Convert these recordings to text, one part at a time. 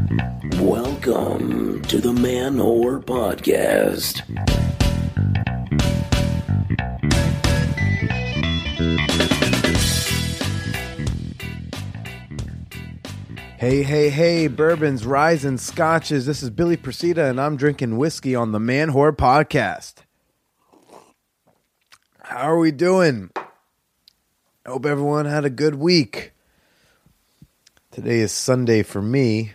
Welcome to the Man Whore Podcast. Hey, hey, hey, bourbons, rising scotches. This is Billy Procida, and I'm drinking whiskey on the Man Whore Podcast. How are we doing? Hope everyone had a good week. Today is Sunday for me.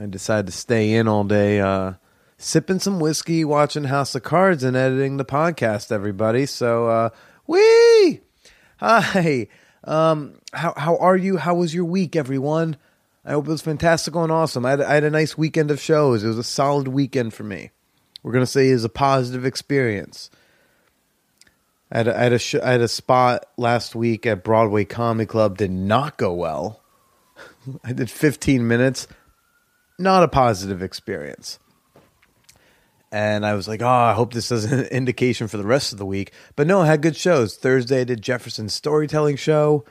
I decided to stay in all day, uh, sipping some whiskey, watching House of Cards, and editing the podcast, everybody. So, uh! Hi. Um, how how are you? How was your week, everyone? I hope it was fantastical and awesome. I had, I had a nice weekend of shows. It was a solid weekend for me. We're gonna say is a positive experience. I had a, I had a sh- I had a spot last week at Broadway Comedy Club. Did not go well. I did 15 minutes. Not a positive experience. And I was like, oh, I hope this is an indication for the rest of the week. But no, I had good shows. Thursday, I did Jefferson's storytelling show.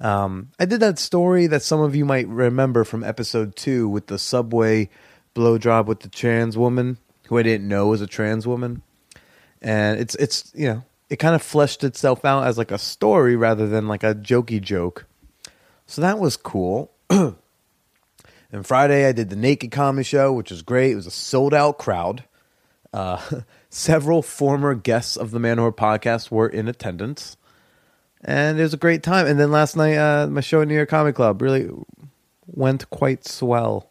Um, I did that story that some of you might remember from episode two with the subway blow job with the trans woman who I didn't know was a trans woman. And it's it's you know it kind of fleshed itself out as like a story rather than like a jokey joke. So that was cool. and Friday I did the Naked Comedy Show, which was great. It was a sold out crowd. Uh, several former guests of the Man podcast were in attendance, and it was a great time. And then last night, uh, my show at New York Comedy Club really went quite swell.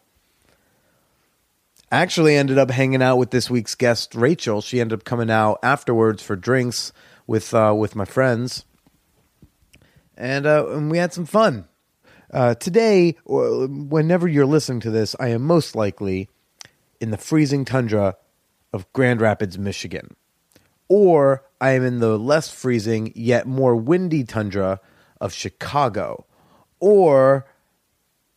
Actually, ended up hanging out with this week's guest, Rachael. She ended up coming out afterwards for drinks with uh, with my friends, and, uh, and we had some fun. Uh, today, whenever you're listening to this, I am most likely in the freezing tundra of Grand Rapids, Michigan. Or I am in the less freezing yet more windy tundra of Chicago. Or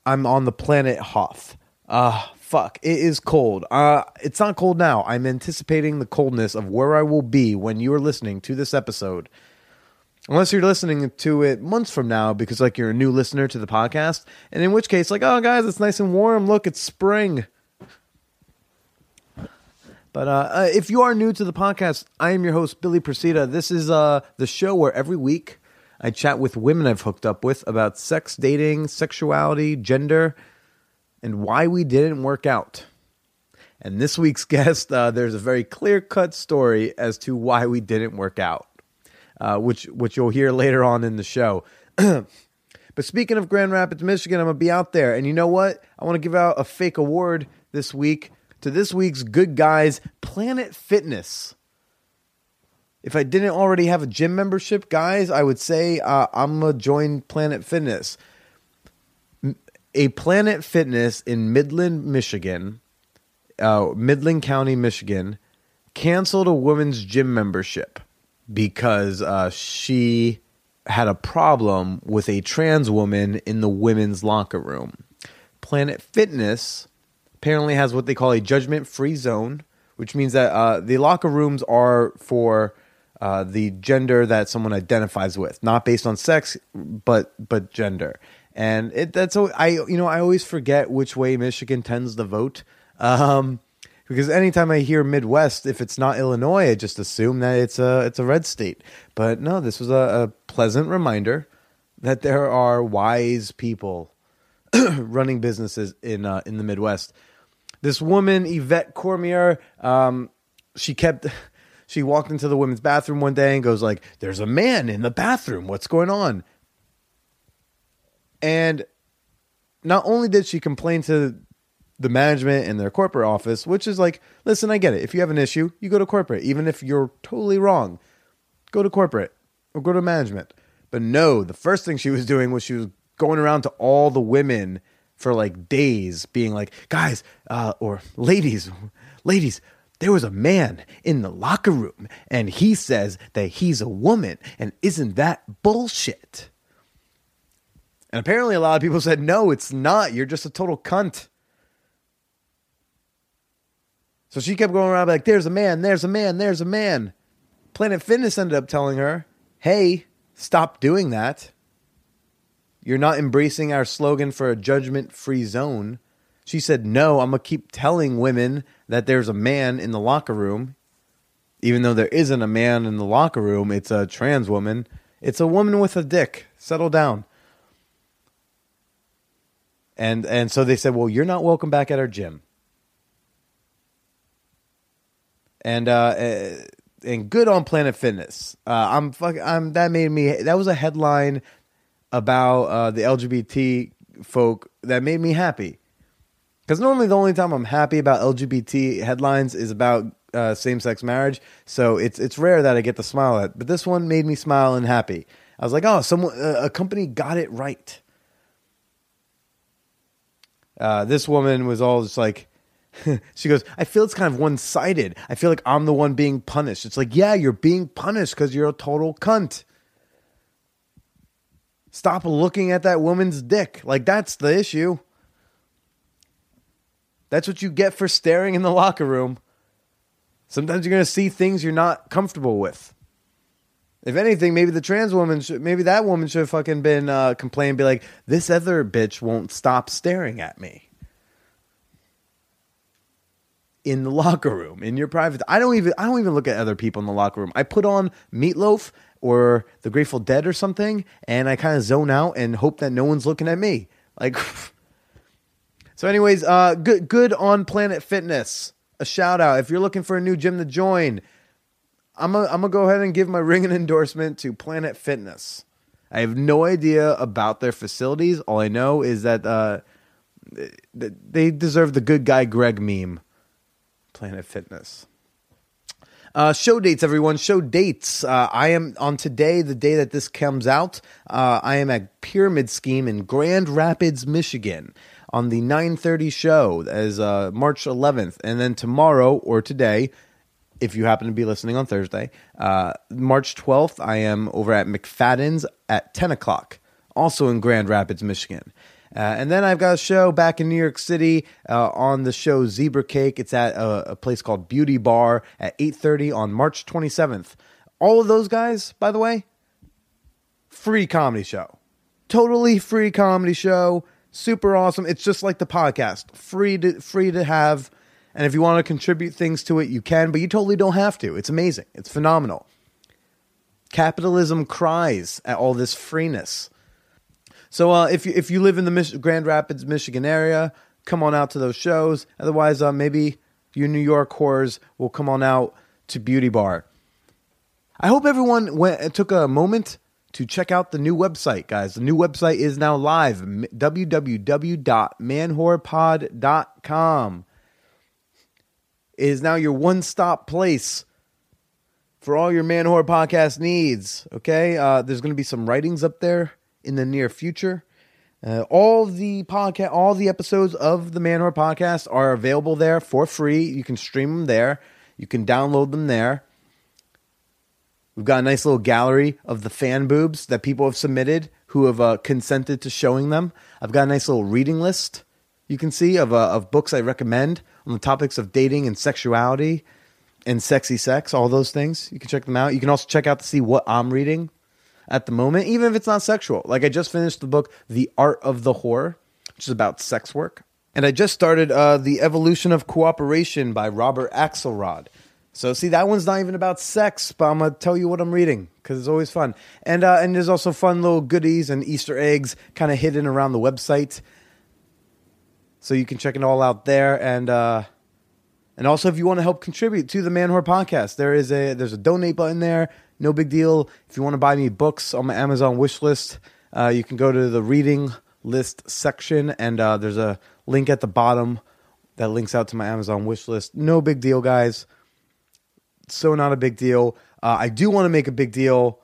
I'm on the planet Hoth. Ah, uh, fuck. It is cold. Uh, it's not cold now. I'm anticipating the coldness of where I will be when you are listening to this episode. Unless you're listening to it months from now because like you're a new listener to the podcast, and in which case, like, oh guys, it's nice and warm. Look, it's spring. But uh, uh, if you are new to the podcast, I am your host, Billy Procida. This is uh, the show where every week I chat with women I've hooked up with about sex, dating, sexuality, gender, and why we didn't work out. And this week's guest, uh, there's a very clear cut story as to why we didn't work out, uh, which, which you'll hear later on in the show. but speaking of Grand Rapids, Michigan, I'm to be out there. And you know what? I want to give out a fake award this week to this week's Good Guys Planet Fitness. If I didn't already have a gym membership, guys, I would say uh, I'm to join Planet Fitness. A Planet Fitness in Midland, Michigan, uh, Midland County, Michigan, canceled a woman's gym membership because uh, she had a problem with a trans woman in the women's locker room. Planet Fitness apparently has what they call a judgment free zone, which means that uh, the locker rooms are for uh, the gender that someone identifies with, not based on sex, but but gender. And it, that's I you know I always forget which way Michigan tends to vote. Um, because anytime I hear Midwest, if it's not Illinois, I just assume that it's a it's a red state. But no, this was a, a pleasant reminder that there are wise people running businesses in uh, in the Midwest. This woman, Yvette Cormier, um, she kept. She walked into the women's bathroom one day and goes like, "There's a man in the bathroom. What's going on?" And not only did she complain to the management and their corporate office, which is like, listen, I get it. If you have an issue, you go to corporate, even if you're totally wrong. Go to corporate or go to management. But no, the first thing she was doing was she was going around to all the women for like days being like, guys, uh, or ladies, ladies, there was a man in the locker room and he says that he's a woman. And isn't that bullshit? And apparently, a lot of people said, no, it's not. You're just a total cunt. So she kept going around like, there's a man, there's a man, there's a man. Planet Fitness ended up telling her, hey, stop doing that. You're not embracing our slogan for a judgment free zone. She said, No, I'm going to keep telling women that there's a man in the locker room. Even though there isn't a man in the locker room, it's a trans woman. It's a woman with a dick. Settle down. And and so they said, "Well, you're not welcome back at our gym." And uh, eh, and good on Planet Fitness. Uh, I'm fuck. I'm that made me. That was a headline about uh, the LGBT folk that made me happy. Because normally the only time I'm happy about LGBT headlines is about uh, same-sex marriage. So it's it's rare that I get to smile at. But this one made me smile and happy. I was like, oh, someone a company got it right. Uh, this woman was all just like, she goes, I feel it's kind of one sided. I feel like I'm the one being punished. It's like, yeah, you're being punished because you're a total cunt. Stop looking at that woman's dick. Like, that's the issue. That's what you get for staring in the locker room. Sometimes you're going to see things you're not comfortable with. If anything, maybe the trans woman, should, maybe that woman should have fucking been uh, complaining, be like, this other bitch won't stop staring at me in the locker room, in your private. I don't even, I don't even look at other people in the locker room. I put on Meatloaf or The Grateful Dead or something, and I kind of zone out and hope that no one's looking at me. Like, so, anyways, uh, good, good on Planet Fitness. A shout out if you're looking for a new gym to join I'm gonna I'm gonna go ahead and give my ringing endorsement to Planet Fitness. I have no idea about their facilities. All I know is that uh, they deserve the good guy Greg meme. Planet Fitness. Uh, show dates, everyone. Show dates. Uh, I am on today, the day that this comes out. Uh, I am at Pyramid Scheme in Grand Rapids, Michigan, on the 9:30 show as uh, March 11th, and then tomorrow or today, if you happen to be listening on Thursday, uh, March 12th, I am over at McFadden's at 10 o'clock, also in Grand Rapids, Michigan. Uh, and then I've got a show back in New York City uh, on the show Zebra Cake. It's at a, a place called Beauty Bar at 8.30 on March 27th. All of those guys, by the way, free comedy show. Totally free comedy show. Super awesome. It's just like the podcast. Free to free to have and if you want to contribute things to it, you can, but you totally don't have to. It's amazing. It's phenomenal. Capitalism cries at all this freeness. So uh, if you if you live in the Mich- Grand Rapids, Michigan area, come on out to those shows. Otherwise, uh, maybe you New York whores will come on out to Beauty Bar. I hope everyone went took a moment to check out the new website, guys. The new website is now live www.manwhorepod.com is now your one stop place for all your man whore podcast needs. Okay, uh, there's going to be some writings up there in the near future. Uh, all the podcast, all the episodes of the Man podcast are available there for free. You can stream them there. You can download them there. We've got a nice little gallery of the fan boobs that people have submitted who have uh, consented to showing them. I've got a nice little reading list you can see of uh, of books I recommend on the topics of dating and sexuality and sexy sex, all those things. You can check them out. You can also check out to see what I'm reading at the moment, even if it's not sexual. Like I just finished the book The Art of the Whore, which is about sex work. And I just started uh, The Evolution of Cooperation by Robert Axelrod. So see, that one's not even about sex, but I'm gonna tell you what I'm reading because it's always fun. And uh, and there's also fun little goodies and Easter eggs kind of hidden around the website. So you can check it all out there. And uh, and also if you want to help contribute to the Man Whore podcast, there is a there's a donate button there. No big deal. If you want to buy me books on my Amazon wish list, uh, you can go to the reading list section, and uh, there's a link at the bottom that links out to my Amazon wish list. No big deal, guys. So not a big deal. Uh, I do want to make a big deal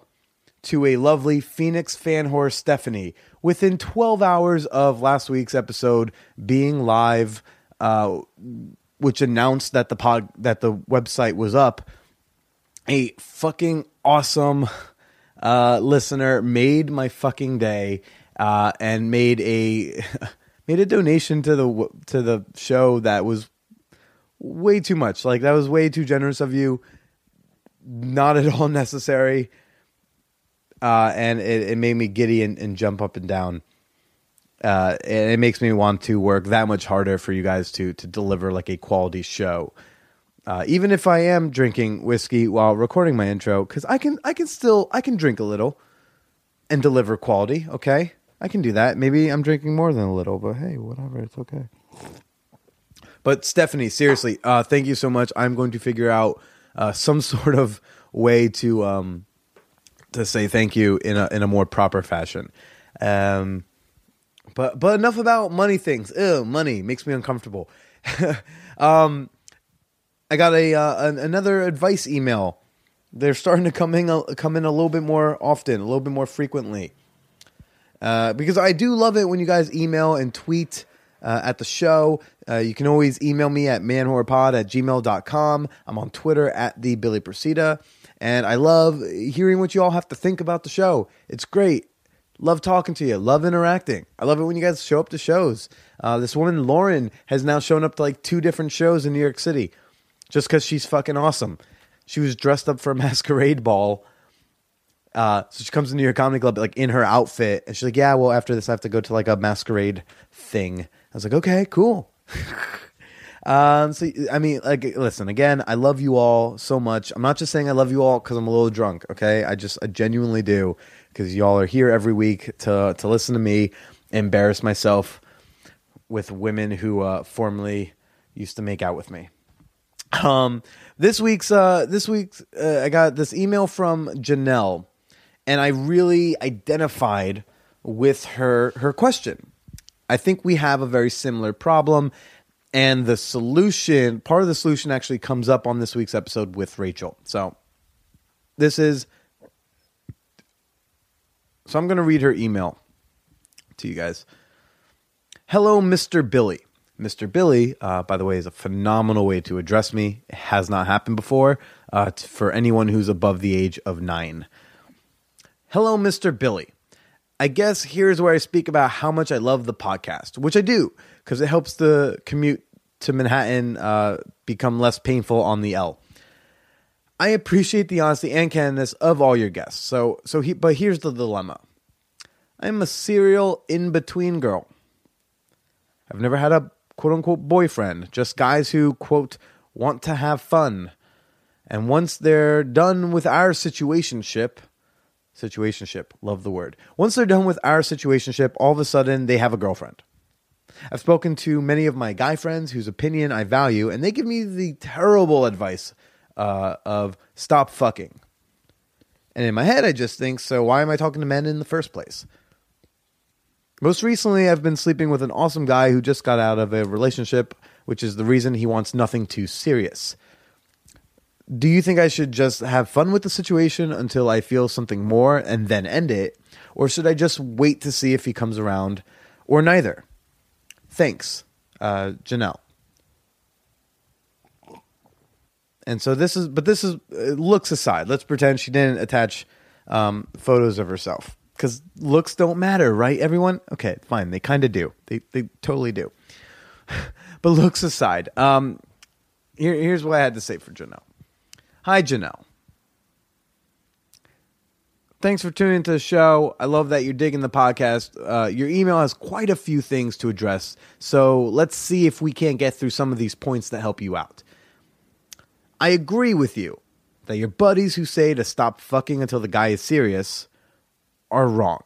to a lovely Phoenix fan Stephanie within 12 hours of last week's episode being live, uh, which announced that the pod that the website was up. A fucking awesome uh, listener made my fucking day uh, and made a made a donation to the to the show that was way too much. Like that was way too generous of you. Not at all necessary uh, and it, it, made me giddy and, and, jump up and down. Uh, and it makes me want to work that much harder for you guys to to deliver like a quality show. Uh, even if I am drinking whiskey while recording my intro, because I can I can still I can drink a little and deliver quality. Okay, I can do that. Maybe I'm drinking more than a little, but hey, whatever, it's okay. But Stephanie, seriously, uh, thank you so much. I'm going to figure out uh, some sort of way to um, to say thank you in a in a more proper fashion. Um, but but enough about money things. Ew, money makes me uncomfortable. um, I got a uh, an, another advice email. They're starting to come in come in a little bit more often, a little bit more frequently. Uh, because I do love it when you guys email and tweet uh, at the show. Uh, you can always email me at manwhorepod at gmail.com. I'm on Twitter at the Billy Procida. And I love hearing what you all have to think about the show. It's great. Love talking to you. Love interacting. I love it when you guys show up to shows. Uh, this woman, Lauren, has now shown up to like two different shows in New York City just because she's fucking awesome. She was dressed up for a masquerade ball. Uh, so she comes to your Comedy Club like in her outfit, and she's like, "Yeah, well, after this, I have to go to like a masquerade thing." I was like, "Okay, cool." um, so I mean, like, listen, again, I love you all so much. I'm not just saying I love you all because I'm a little drunk. Okay, I just I genuinely do because y'all are here every week to to listen to me embarrass myself with women who uh, formerly used to make out with me. Um, this week's uh, this week's uh, I got this email from Janelle, and I really identified with her her question. I think we have a very similar problem, and the solution part of the solution actually comes up on this week's episode with Rachael. So this is so I'm going to read her email to you guys. Hello, Mr. Billy. Mr. Billy, uh, by the way, is a phenomenal way to address me. It has not happened before uh, for anyone who's above the age of nine. Hello, Mr. Billy. I guess here's where I speak about how much I love the podcast, which I do because it helps the commute to Manhattan uh, become less painful on the L. I appreciate the honesty and candidness of all your guests. So, so he, but here's the dilemma. I'm a serial in between girl. I've never had a quote unquote boyfriend, just guys who, quote, want to have fun. And once they're done with our situationship, situationship, love the word. Once they're done with our situationship, all of a sudden they have a girlfriend. I've spoken to many of my guy friends whose opinion I value, and they give me the terrible advice uh, of stop fucking. And in my head, I just think, so why am I talking to men in the first place? Most recently, I've been sleeping with an awesome guy who just got out of a relationship, which is the reason he wants nothing too serious. Do you think I should just have fun with the situation until I feel something more and then end it? Or should I just wait to see if he comes around? Or neither? Thanks, uh, Janelle. And so this is, but this is looks aside. Let's pretend she didn't attach um, photos of herself because looks don't matter, right? Everyone, okay, fine. They kind of do. They they totally do. but looks aside, um, here, here's what I had to say for Janelle. Hi, Janelle. Thanks for tuning into the show. I love that you're digging the podcast. Uh, your email has quite a few things to address, so let's see if we can't get through some of these points that help you out. I agree with you that your buddies who say to stop fucking until the guy is serious are wrong.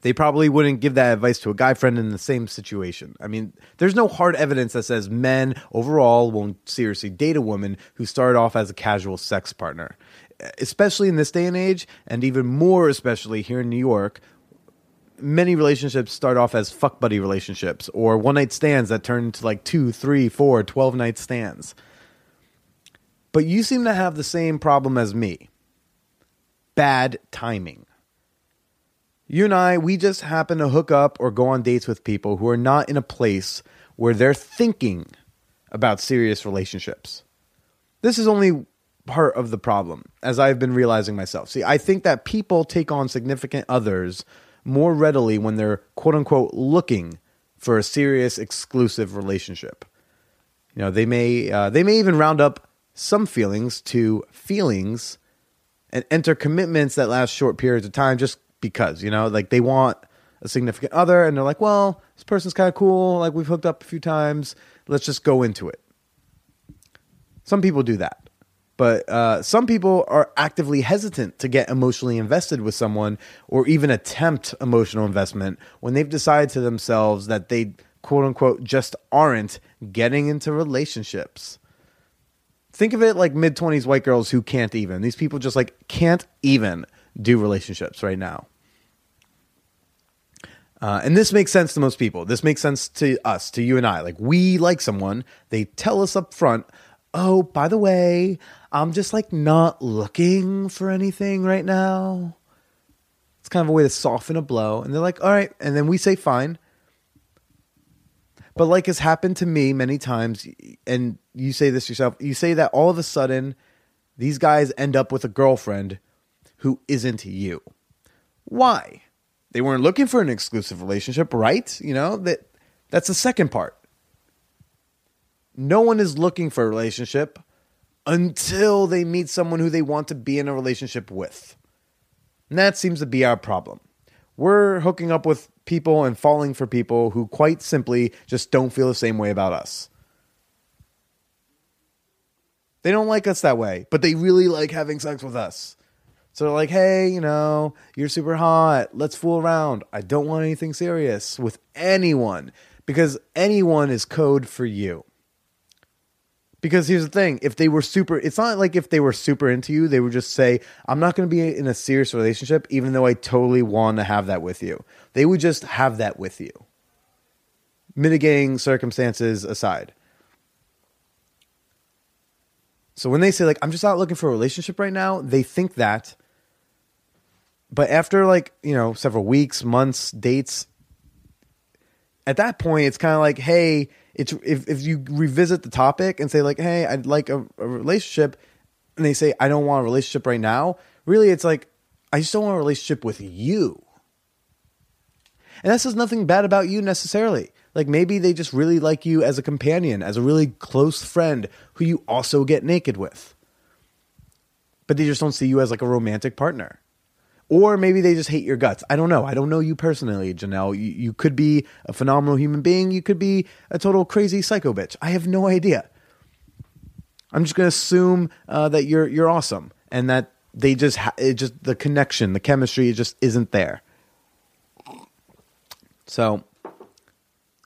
They probably wouldn't give that advice to a guy friend in the same situation. I mean, there's no hard evidence that says men overall won't seriously date a woman who started off as a casual sex partner. Especially in this day and age, and even more especially here in New York, many relationships start off as fuck buddy relationships or one night stands that turn into like two, three, four, 12 night stands. But you seem to have the same problem as me bad timing. You and I, we just happen to hook up or go on dates with people who are not in a place where they're thinking about serious relationships. This is only part of the problem, as I've been realizing myself. See, I think that people take on significant others more readily when they're quote unquote looking for a serious exclusive relationship. You know, they may uh, they may even round up some feelings to feelings and enter commitments that last short periods of time just because, you know, like they want a significant other and they're like, well, this person's kind of cool. Like we've hooked up a few times. Let's just go into it. Some people do that. But uh, some people are actively hesitant to get emotionally invested with someone or even attempt emotional investment when they've decided to themselves that they, quote unquote, just aren't getting into relationships. Think of it like mid 20s white girls who can't even. These people just like can't even do relationships right now. Uh, and this makes sense to most people. This makes sense to us, to you and I. Like, we like someone, they tell us up front, oh, by the way, I'm just like not looking for anything right now. It's kind of a way to soften a blow. And they're like, all right. And then we say, fine. But like has happened to me many times, and you say this yourself, you say that all of a sudden these guys end up with a girlfriend who isn't you. Why? They weren't looking for an exclusive relationship, right? You know, that that's the second part. No one is looking for a relationship until they meet someone who they want to be in a relationship with. And that seems to be our problem. We're hooking up with people and falling for people who quite simply just don't feel the same way about us. They don't like us that way, but they really like having sex with us. So they're like, hey, you know, you're super hot. Let's fool around. I don't want anything serious with anyone because anyone is code for you. Because here's the thing if they were super, it's not like if they were super into you, they would just say, I'm not going to be in a serious relationship, even though I totally want to have that with you. They would just have that with you. Mitigating circumstances aside. So when they say, like, I'm just not looking for a relationship right now, they think that. But after, like, you know, several weeks, months, dates, at that point, it's kind of like, hey, it's if, if you revisit the topic and say like hey i'd like a, a, relationship and they say i don't want a relationship right now really it's like i just don't want a relationship with you. And that says nothing bad about you necessarily. Like maybe they just really like you as a companion as a really close friend who you also get naked with. But they just don't see you as like a romantic partner or maybe they just hate your guts. I don't know. I don't know you personally, Janelle. You, you could be a phenomenal human being. You could be a total crazy psycho bitch. I have no idea. I'm just going to assume uh, that you're you're awesome and that they just ha- it just the connection, the chemistry just isn't there. So,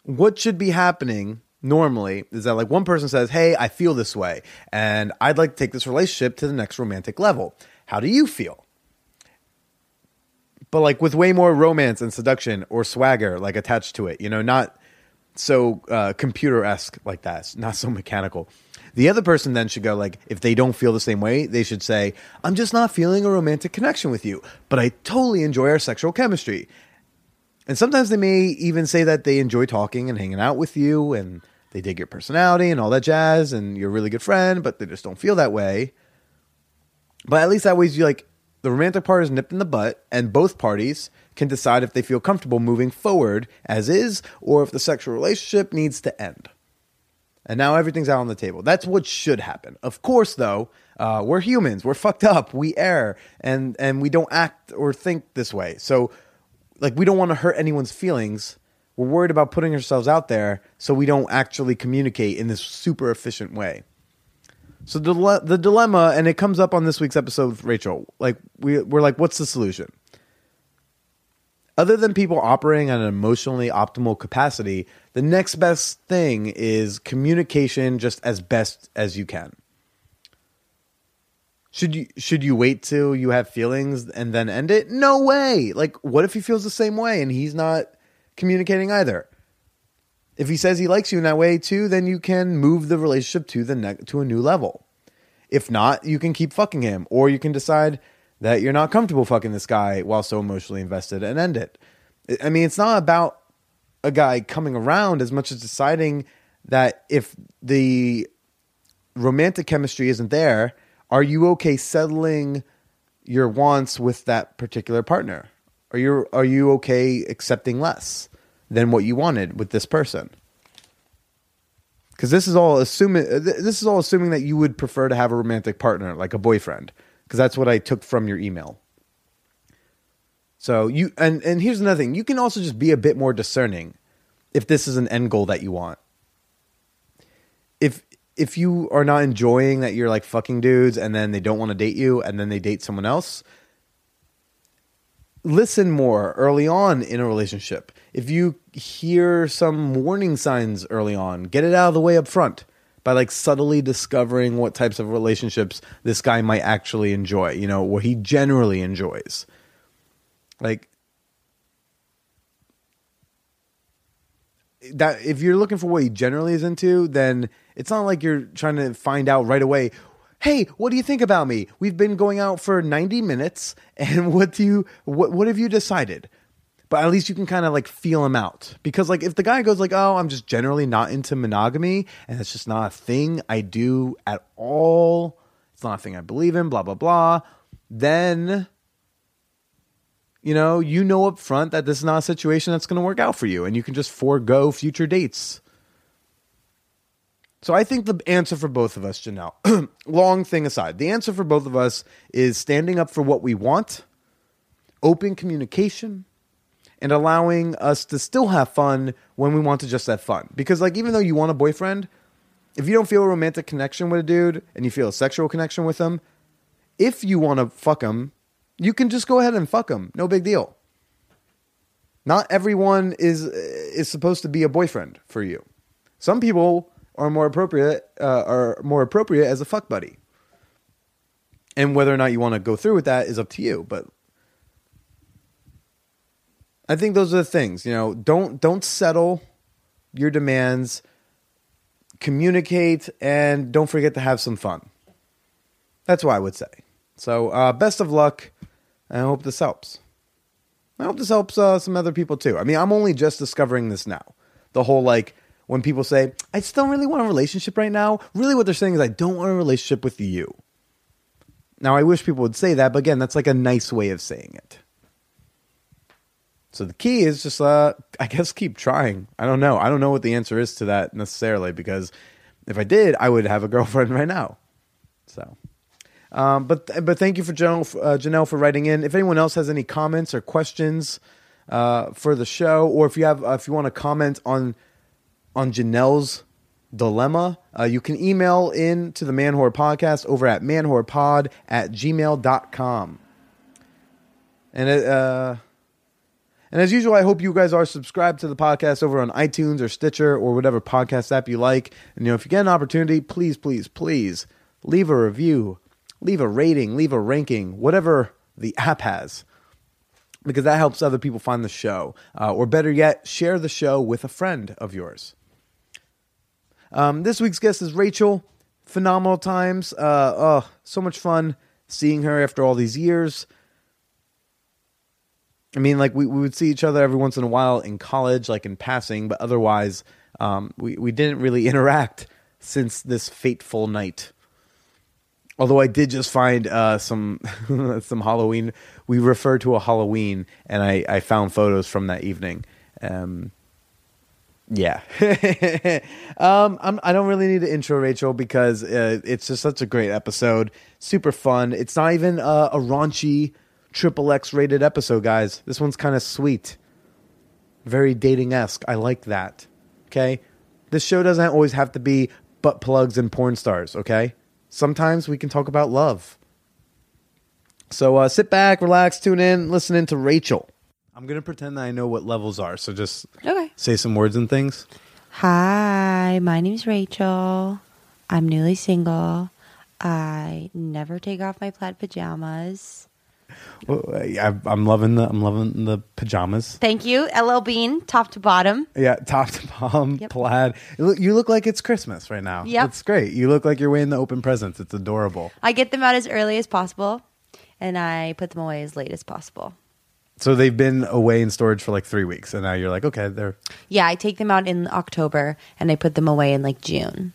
what should be happening normally is that like one person says, "Hey, I feel this way and I'd like to take this relationship to the next romantic level." How do you feel? But like with way more romance and seduction or swagger like attached to it. You know, not so uh, computer esque like that, not so mechanical. The other person then should go like, if they don't feel the same way, they should say, "I'm just not feeling a romantic connection with you, but I totally enjoy our sexual chemistry." And sometimes they may even say that they enjoy talking and hanging out with you, and they dig your personality and all that jazz, and you're a really good friend, but they just don't feel that way. But at least that way, you like the romantic part is nipped in the butt, and both parties can decide if they feel comfortable moving forward as is or if the sexual relationship needs to end. And now everything's out on the table. That's what should happen. Of course, though, uh, we're humans. We're fucked up. We err, and and we don't act or think this way. So, like, we don't want to hurt anyone's feelings. We're worried about putting ourselves out there, so we don't actually communicate in this super efficient way. So the the dilemma, and it comes up on this week's episode with Rachael. Like we we're like, what's the solution? Other than people operating at an emotionally optimal capacity, the next best thing is communication, just as best as you can. Should you should you wait till you have feelings and then end it? No way. Like, what if he feels the same way and he's not communicating either? If he says he likes you in that way too, then you can move the relationship to the ne- to a new level. If not, you can keep fucking him, or you can decide that you're not comfortable fucking this guy while so emotionally invested and end it. I mean, it's not about a guy coming around as much as deciding that if the romantic chemistry isn't there, are you okay settling your wants with that particular partner? Are you are you okay accepting less? Than what you wanted with this person. Because this is all assuming this is all assuming that you would prefer to have a romantic partner, like a boyfriend. Because that's what I took from your email. So you and and here's another thing: you can also just be a bit more discerning if this is an end goal that you want. If if you are not enjoying that you're like fucking dudes and then they don't want to date you and then they date someone else, listen more early on in a relationship. If you hear some warning signs early on, get it out of the way up front by like subtly discovering what types of relationships this guy might actually enjoy, you know, what he generally enjoys. Like that if you're looking for what he generally is into, then it's not like you're trying to find out right away. Hey, what do you think about me? We've been going out for 90 minutes and what do you what what have you decided? But at least you can kind of like feel him out. Because like if the guy goes like, "Oh, I'm just generally not into monogamy and it's just not a thing I do at all. It's not a thing I believe in, blah blah blah." Then you know, you know up front that this is not a situation that's going to work out for you and you can just forego future dates. So I think the answer for both of us, Janelle, long thing aside, the answer for both of us is standing up for what we want, open communication, and allowing us to still have fun when we want to just have fun. Because like even though you want a boyfriend, if you don't feel a romantic connection with a dude and you feel a sexual connection with him, if you want to fuck him, you can just go ahead and fuck him. No big deal. Not everyone is is supposed to be a boyfriend for you. Some people are more appropriate uh, are more appropriate as a fuck buddy. And whether or not you want to go through with that is up to you, but I think those are the things, you know, don't don't settle your demands, communicate and don't forget to have some fun. That's what I would say. So, uh, best of luck. and I hope this helps. I hope this helps uh, some other people too. I mean, I'm only just discovering this now. The whole like when people say, I just don't really want a relationship right now, really what they're saying is, I don't want a relationship with you. Now, I wish people would say that, but again, that's like a nice way of saying it. So the key is just, uh, I guess, keep trying. I don't know. I don't know what the answer is to that necessarily because if I did, I would have a girlfriend right now. So. Um, but but thank you for Janelle, uh, Janelle for writing in. If anyone else has any comments or questions uh, for the show, or if you have uh, if you want to comment on on Janelle's dilemma, uh, you can email in to the Man Whore Podcast over at manwhorepod at gmail.com. And it, uh, and as usual, I hope you guys are subscribed to the podcast over on iTunes or Stitcher or whatever podcast app you like. And you know, if you get an opportunity, please, please, please leave a review leave a rating, leave a ranking, whatever the app has, because that helps other people find the show. Uh, or better yet, share the show with a friend of yours. Um, this week's guest is Rachael. Phenomenal times. Uh, oh, so much fun seeing her after all these years. I mean, like we, we would see each other every once in a while in college, like in passing, but otherwise, um, we, we didn't really interact since this fateful night. Although I did just find uh, some some Halloween. We refer to a Halloween, and I, I found photos from that evening. Um, yeah, um, I'm, I don't really need to intro Rachael because uh, it's just such a great episode, super fun. It's not even uh, a raunchy triple X rated episode, guys. This one's kind of sweet, very dating esque. I like that. Okay, this show doesn't always have to be butt plugs and porn stars. Okay sometimes we can talk about love. So uh, sit back, relax, tune in, listen in to Rachael. I'm going to pretend that I know what levels are. So just Okay. say some words and things. Hi, my name's Rachael. I'm newly single. I never take off my plaid pajamas. Well, I, I'm loving the I'm loving the pajamas. Thank you, LL Bean, top to bottom. Yeah, top to bottom, Yep. plaid. You look, like it's Christmas right now. Yeah, it's great. You look like you're weighing the open presents. It's adorable. I get them out as early as possible, and I put them away as late as possible. So they've been away in storage for like three weeks, and now you're like, okay, they're Yeah, I take them out in October, and I put them away in like June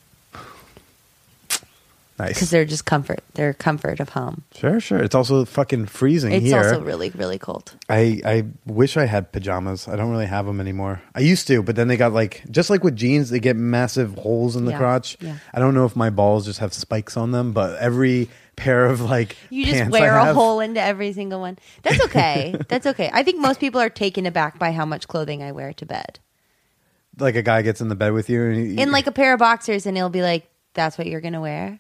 Nice. because nice. they're just comfort. They're comfort of home. Sure, sure. It's also fucking freezing here. It's here. also really, really cold. I, I wish I had pajamas. I don't really have them anymore. I used to, but then they got like just like with jeans, they get massive holes in the Yeah, crotch. yeah. I don't know if my balls just have spikes on them, but every pair of like You just wear a hole into every single one. That's okay. That's okay. I think most people are taken aback by how much clothing I wear to bed. Like a guy gets in the bed with you, and he, In like a pair of boxers, and he'll be like, "That's what you're gonna wear."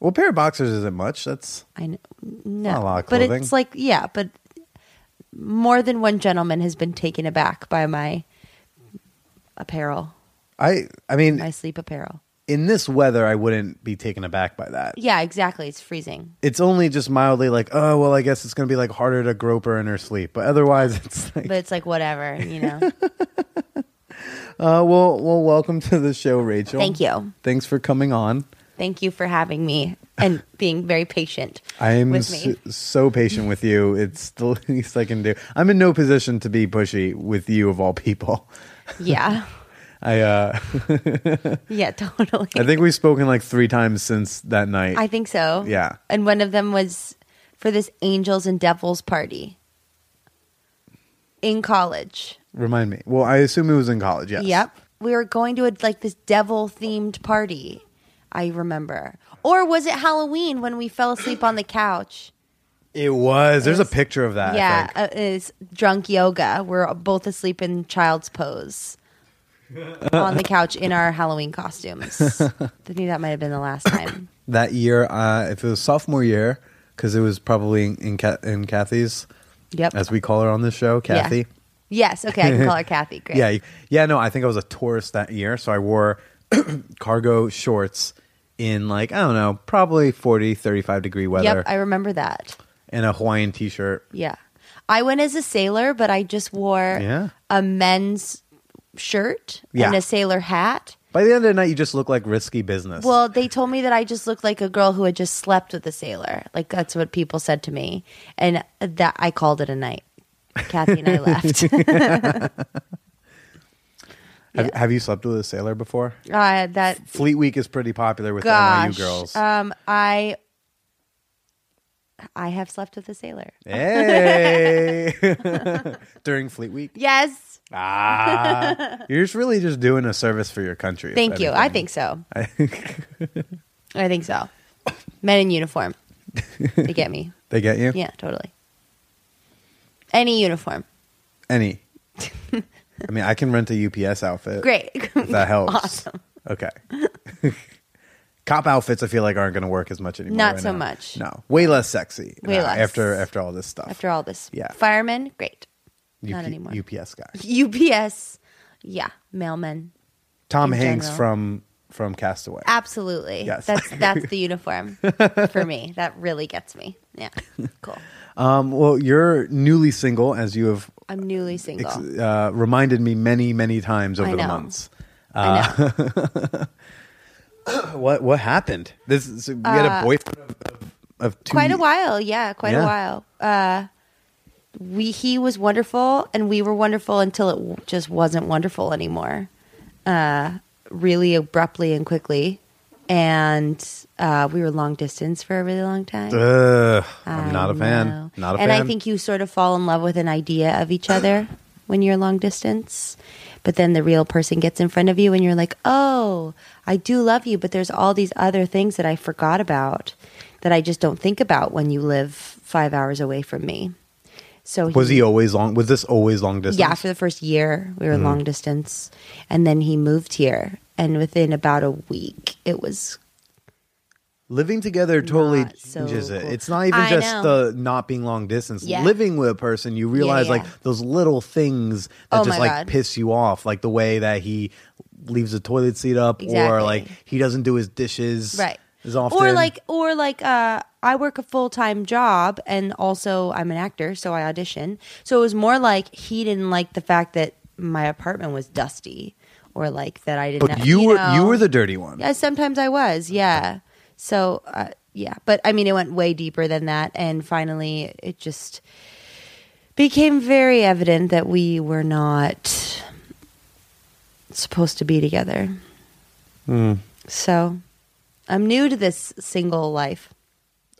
well, a pair of boxers isn't much. That's I know, Not a no, lot of but it's like yeah, but more than one gentleman has been taken aback by my apparel, I. I mean, my sleep apparel. In this weather, I wouldn't be taken aback by that. Yeah, exactly. It's freezing. It's only just mildly like, oh well, I guess it's gonna be like harder to grope her in her sleep, but otherwise, it's like, But it's like whatever, you know. uh, well, well, welcome to the show, Rachael. Thank you. Thanks for coming on. Thank you for having me and being very patient I am so, so patient with you. It's the least I can do. I'm in no position to be pushy with you of all people. Yeah. I uh Yeah, totally. I think we've spoken like three times since that night. I think so. Yeah. And one of them was for this angels and devils party in college. Remind me. Well, I assume it was in college. Yes. Yep. We were going to a, like this devil themed party. I remember. Or was it Halloween when we fell asleep on the couch? It was. There's It was- a picture of that. Yeah, uh, it's drunk yoga. We're both asleep in child's pose on the couch in our Halloween costumes. I think that might have been the last time. that year, uh, if it was sophomore year, because it was probably in in, Ca- in Kathy's, Yep. as we call her on this show, Kathy. Yeah. Yes. Okay. I can call her Kathy. Great. Yeah, yeah, no, I think I was a tourist that year, so I wore cargo shorts in like, I don't know, probably 40, 35 degree weather Yep. I remember that. and a Hawaiian t-shirt. Yeah. I went as a sailor, but I just wore Yeah. a men's shirt Yeah. and a sailor hat. By the end of the night, you just look like risky business. Well, they told me that I just looked like a girl who had just slept with a sailor. Like that's what people said to me, and that I called it a night. Kathy and I left. have, have you slept with a sailor before? uh, that Fleet Week is pretty popular with gosh, NYU girls. um, I I have slept with a sailor. hey! During Fleet Week? Yes, Ah, you're just really just doing a service for your country. thank you. I think so. I think so. Men in uniform, they get me. they get you. Yeah, totally. Any uniform, Any. I mean, I can rent a UPS outfit. great. If that helps. Awesome. Okay. Cop outfits, I feel like aren't going to work as much anymore. Not right so now. much. No, way less sexy. Way less. after after all this stuff. After all this, Yeah. Firemen, great. UP, not anymore. UPS guy. UPS, yeah. Mailmen, Tom Hanks general. from from Castaway. absolutely. Yes. That's that's the uniform for me. That really gets me. Yeah, cool. Um, well, you're newly single, as you have I'm newly single. ex- uh, reminded me many many times over I the months. I know. What what happened? This is, we had a boyfriend of, of, of two quite a while yeah quite Yeah. a while uh we he was wonderful and we were wonderful until it w- just wasn't wonderful anymore uh really abruptly and quickly and uh we were long distance for a really long time Ugh, I'm not a fan. know. Not a and fan. And I think you sort of fall in love with an idea of each other when you're long distance. But then the real person gets in front of you and you're like, oh, I do love you, but there's all these other things that I forgot about that I just don't think about when you live five hours away from me. So was he always long? Was this always long distance? yeah, for the first year, we were Mm-hmm. long distance. And then he moved here. And within about a week, it was Living together totally Not so changes it. cool. It's not even I just know. the not being long distance. Yeah. Living with a person, you realize yeah. like those little things that Oh just my like God. piss you off, like the way that he leaves the toilet seat up, or Exactly. like he doesn't do his dishes right as often. or like or like uh i work a full-time job and also i'm an actor so i audition so it was more like he didn't like the fact that my apartment was dusty or like that i didn't but have- you, were know. you were the dirty one. yeah sometimes i was yeah so uh, yeah but i mean it went way deeper than that and finally it just became very evident that we were not supposed to be together Hmm. so i'm new to this single life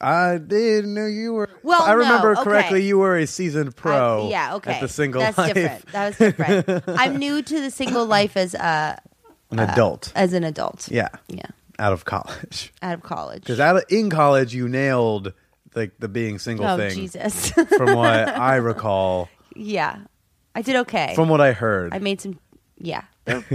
I didn't know you were. Well, I remember no, okay. correctly. You were a seasoned pro. I- yeah, okay. At the single That's life, different. That was different. I'm new to the single life as uh an adult. as an adult. yeah, Yeah. Out of college. out of college. Because out of, in college, you nailed like the being single oh thing. Jesus. From what I recall, yeah, I did okay. from what I heard, I made some. Yeah,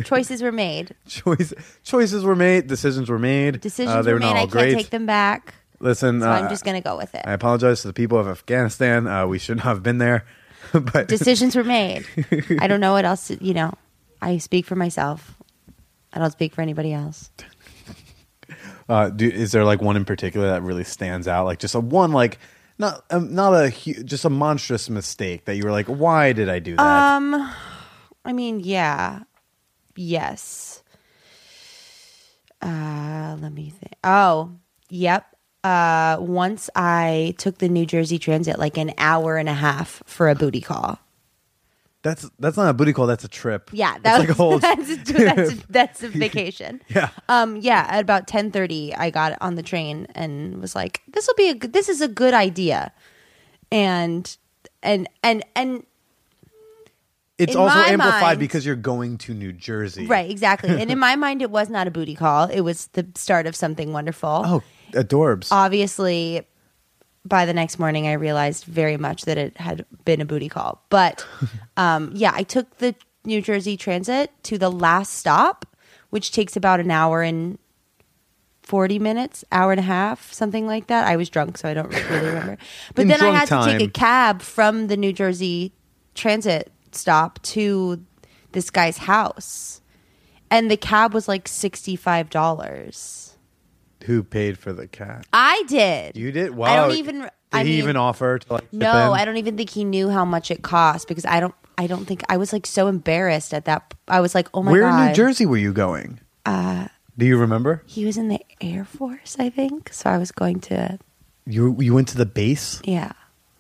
choices were made. choice, choices were made, decisions were made. Decisions uh, they were not made. I all can't take them back. Listen, So uh, I'm just gonna go with it. I apologize to the people of Afghanistan. Uh, we should not have been there, but Decisions were made. I don't know what else. You know, I speak for myself. I don't speak for anybody else. Uh, do, is there like one in particular that really stands out? Like just a one, like not um, not a just a monstrous mistake that you were like, why did I do that? Um, I mean, yeah, yes. Uh, let me think. Oh, yep. Uh, once I took the New Jersey Transit like an hour and a half for a booty call. That's that's not a booty call. That's a trip. Yeah, That's that like a whole. that's, a, that's, a, that's a vacation. Yeah. Um. Yeah. At about ten thirty, I got on the train and was like, "This will be a. good- This is a good idea," and and and and It's in also amplified mind- because you're going to New Jersey. right, exactly. and in my mind, it was not a booty call. It was the start of something wonderful. Oh, adorbs. Obviously, by the next morning, I realized very much that it had been a booty call. But um, yeah, I took the New Jersey Transit to the last stop, which takes about an hour and 40 minutes, hour and a half, something like that. I was drunk, so I don't really remember. But In then I had to take a cab from the New Jersey Transit stop to this guy's house. And the cab was like $65. Who paid for the cat? I did. You did. Wow. I don't even. Did I he mean, even offer to like? No. I don't even think he knew how much it cost because I don't. I don't think I was like so embarrassed at that. I was like, oh my Where god. Where in New Jersey were you going? Uh, Do you remember? He was in the Air Force, I think. So I was going to. You you went to the base. Yeah.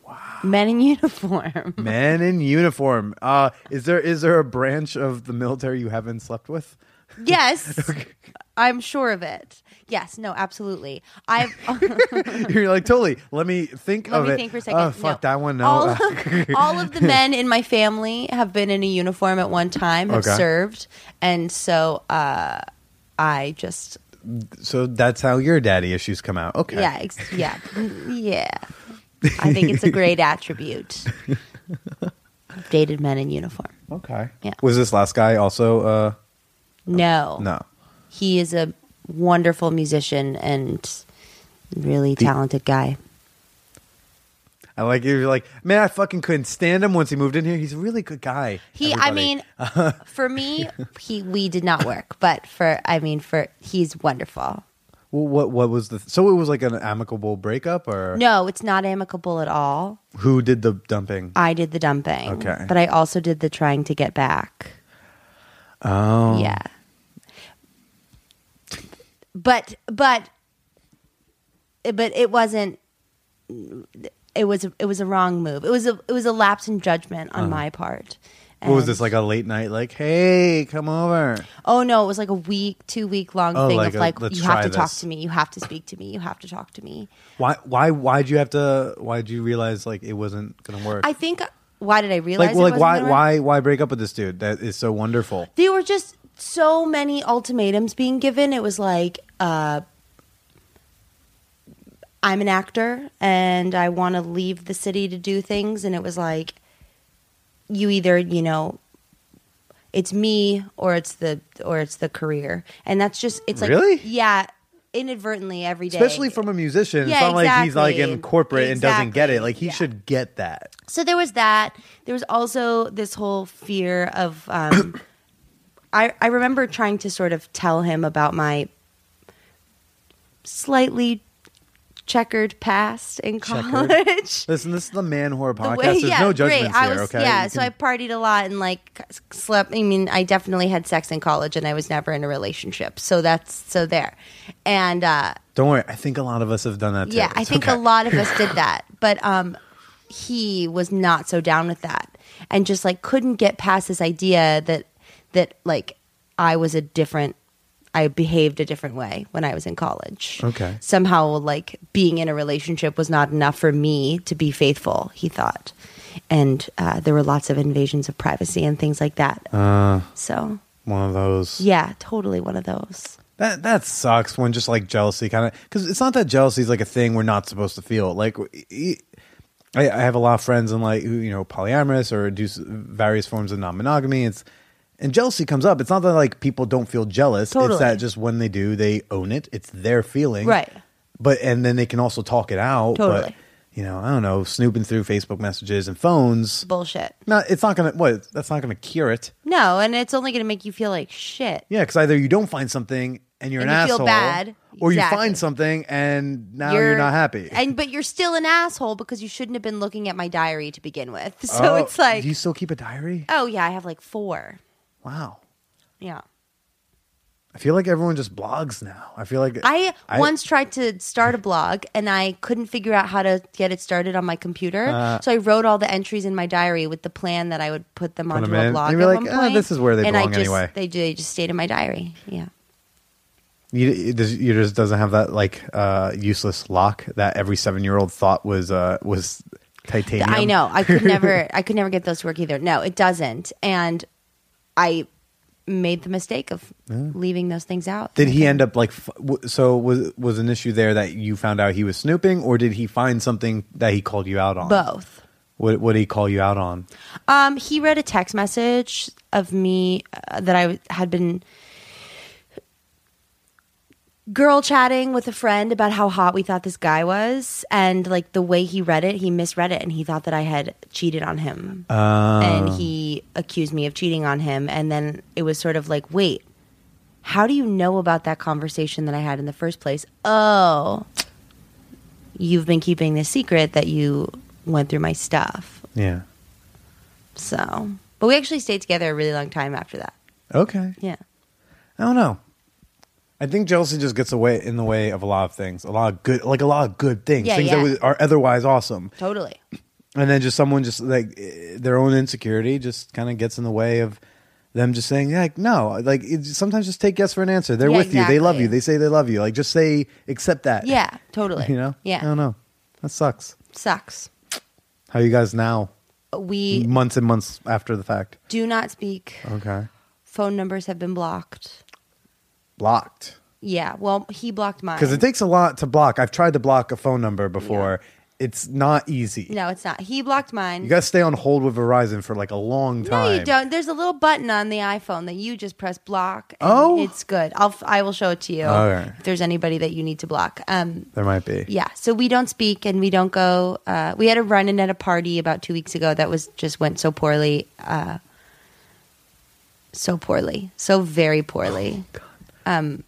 Wow. Men in uniform. Men in uniform. Uh, is there is there a branch of the military you haven't slept with? yes. I'm sure of it. Yes. No. Absolutely. I've. You're like totally. Let me think Let of me it. think for a second. Oh fuck No. that one. No. All of, all of the men in my family have been in a uniform at one time, have Okay. served, and so uh, I just so that's how your daddy issues come out. Okay. yeah, ex- yeah, yeah. I think it's a great attribute. I've dated men in uniform. Okay. Yeah. Was this last guy also? Uh, No, no. he is a wonderful musician and really talented guy. I like you're like man. I fucking couldn't stand him once he moved in here. He's a really good guy. He, I mean, for me, he we did not work, but for I mean, for he's wonderful. Well, what what was the? So it was like an amicable breakup, or No, it's not amicable at all. who did the dumping? I did the dumping. Okay. But I also did the trying to get back. Oh, Yeah. But but but it wasn't it was it was a wrong move. It was a it was a lapse in judgment on my part. Uh-huh. What was this like a late night? Like, hey, come over. Oh no, it was like a week, two week long Oh, thing like of a, like you have to talk to me, you have to speak to me, you have to talk to me. Why why why'd you have to? Why did you realize like it wasn't gonna work? I think why did I realize like well, like why why why break up with this dude? That is so wonderful. there were just so many ultimatums being given. It was like, uh, I'm an actor and I want to leave the city to do things. And it was like, you either, you know, it's me or it's the or it's the career. And that's just it's like Really? yeah, inadvertently every day. Especially from a musician. it's Yeah, not like he's like in exactly. corporate and doesn't get it. Like he Yeah. should get that. So there was that. There was also this whole fear of. Um, I I remember trying to sort of tell him about my slightly checkered past in Checkered? college. Listen, this is the man whore The podcast. way- There's yeah, no great. judgments I here. was, okay. Yeah, You so I partied a lot and like slept. I mean, I definitely had sex in college, and I was never in a relationship. So that's so there. And uh, don't worry. I think a lot of us have done that. Too. yeah, I think okay. a lot of us did that, but um, he was not so down with that, and just like couldn't get past this idea that that like I was a different, I behaved a different way when I was in college. Okay. somehow like being in a relationship was not enough for me to be faithful. He thought, and uh, there were lots of invasions of privacy and things like that. Uh, so one of those. yeah, totally one of those. That that sucks when just like jealousy kind of because it's not that jealousy is like a thing we're not supposed to feel. Like I have a lot of friends in like who you know polyamorous or do various forms of non-monogamy. It's and jealousy comes up. It's not that like people don't feel jealous. Totally. It's that just when they do, they own it. It's their feeling, Right. But and then they can also talk it out. But, Totally. you know, I don't know, snooping through Facebook messages and phones. Bullshit. No, it's not gonna. What? That's not gonna cure it. No, and it's only going to make you feel like shit. Yeah, because either you don't find something and you're And an you feel asshole, bad. or you find something and now you're, not happy. and but you're still an asshole because you shouldn't have been looking at my diary to begin with. So Oh, it's like, do you still keep a diary? oh yeah, I have like four. Wow. Yeah. I feel like everyone just blogs now. I feel like I, once tried to start a blog and I couldn't figure out how to get it started on my computer. Uh. so I wrote all the entries in my diary with the plan that I would put them onto them a blog. And you're at like, one "Ah, point. this is where they and I belong just, anyway." They, they just stayed in my diary. Yeah. you, you just doesn't have that like uh, useless lock that every seven year old thought was uh, was titanium. I know. I could never. I could never get those to work either. No, it doesn't. And I made the mistake of leaving those things out. Did he end up like? So was was an issue there that you found out he was snooping, or did he find something that he called you out on? both? What what did he call you out on? Um, he read a text message of me uh, that I had been girl chatting with a friend about how hot we thought this guy was, and like the way he read it, he misread it, and he thought that I had cheated on him, Uh, and he accused me of cheating on him, and then it was sort of like, wait. How do you know about that conversation that I had in the first place? Oh, you've been keeping this secret that you went through my stuff. yeah. So, but we actually stayed together a really long time after that. Okay. Yeah. I don't know. I think jealousy just gets away in the way of a lot of things. A lot of good, like a lot of good things, Yeah, things yeah. that would- are otherwise awesome. Totally. And then just someone just like eh, their own insecurity just kind of gets in the way of them just saying like no, like it, sometimes just take yes for an answer. They're Yeah, with you. They love exactly. you. They say they love you. Like just say accept that. Yeah, totally. You know. Yeah. I don't know. That sucks. Sucks. How you guys now? We Months and months after the fact. do not speak. Okay. Phone numbers have been blocked. Blocked. Yeah. Well, he blocked mine. Because it takes a lot to block. I've tried to block a phone number before. It's not easy. no, it's not. He blocked mine. You got to stay on hold with Verizon for like a long time. no, you don't. There's a little button on the iPhone that you just press block. and Oh. it's good. I'll I will show it to you Okay. if there's anybody that you need to block. Um, There might be. Yeah, so we don't speak and we don't go. Uh, we had a run in at a party about two weeks ago that was just went so poorly, uh, so poorly, so very poorly, um,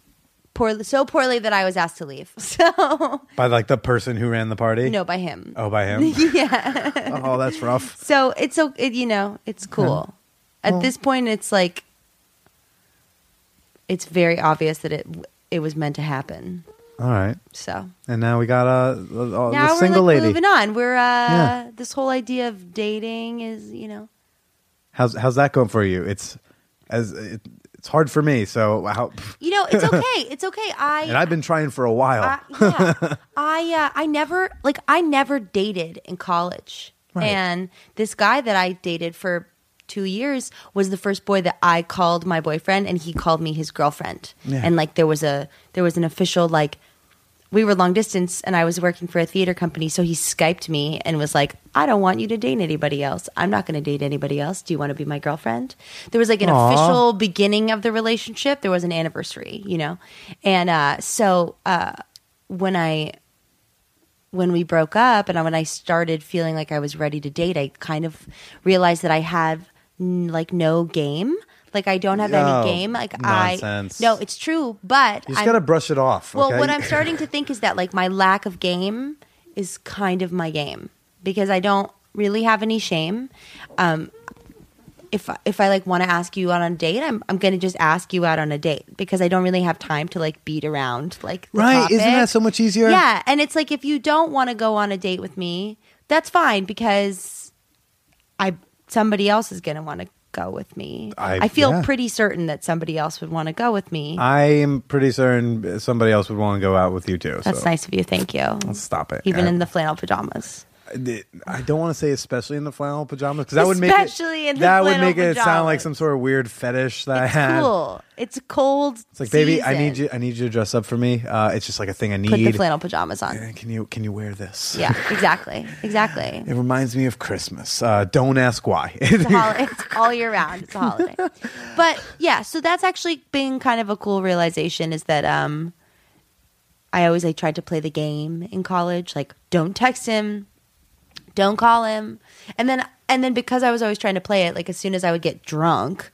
poorly, so poorly that I was asked to leave. So By like the person who ran the party? no, by him. Oh, by him? yeah. oh, that's rough. So it's so it, you know it's cool. At this point, it's like it's very obvious that it it was meant to happen. All right. So And now we got uh, uh, now the we're single like lady. moving on. We're uh Yeah. this whole idea of dating is you know How's how's that going for you? It's as it, it's hard for me. So how? you know it's okay. It's okay. I And I've been trying for a while. I, yeah, I uh, I never like I never dated in college, Right. and this guy that I dated for two years was the first boy that I called my boyfriend, and he called me his girlfriend. Yeah. And like there was a there was an official like we were long distance, and I was working for a theater company, so he skyped me and was like, "I don't want you to date anybody else. I'm not going to date anybody else. Do you want to be my girlfriend?" There was like an Aw. official beginning of the relationship. There was an anniversary, you know, and uh, so. Uh, when I when we broke up and when I started feeling like I was ready to date, I kind of realized that I have like no game. Like I don't have Oh, any game. Like nonsense. I no, it's true, but you just I'm- got to brush it off. well, okay? what I'm starting to think is that like my lack of game is kind of my game because I don't really have any shame. Um, if if I like want to ask you out on a date, I'm I'm gonna just ask you out on a date because I don't really have time to like beat around like the Right, isn't topic. that so much easier? Yeah, and it's like if you don't want to go on a date with me, that's fine because I somebody else is gonna want to go with me. I- I, feel yeah. pretty certain that somebody else would want to go with me. I am pretty certain somebody else would want to go out with you too. That's so nice of you. Thank you. Let's stop it. Even Uh, in the flannel pajamas. I don't want to say especially in the flannel pajamas because that would make it Especially in the that would make it sound like some sort of weird fetish that I It's had. cool. It's cold. It's like, baby, I need you. I need you to dress up for me. Uh, it's just like a thing I need. Put the flannel pajamas on. Can you can you wear this? Yeah, exactly, exactly. It reminds me of Christmas. Uh, don't ask why. It's, holiday. it's all year round. It's a holiday. But yeah, so that's actually been kind of a cool realization is that um I always like tried to play the game in college, like don't text him, don't call him. And then and then because I was always trying to play it, like as soon as I would get drunk,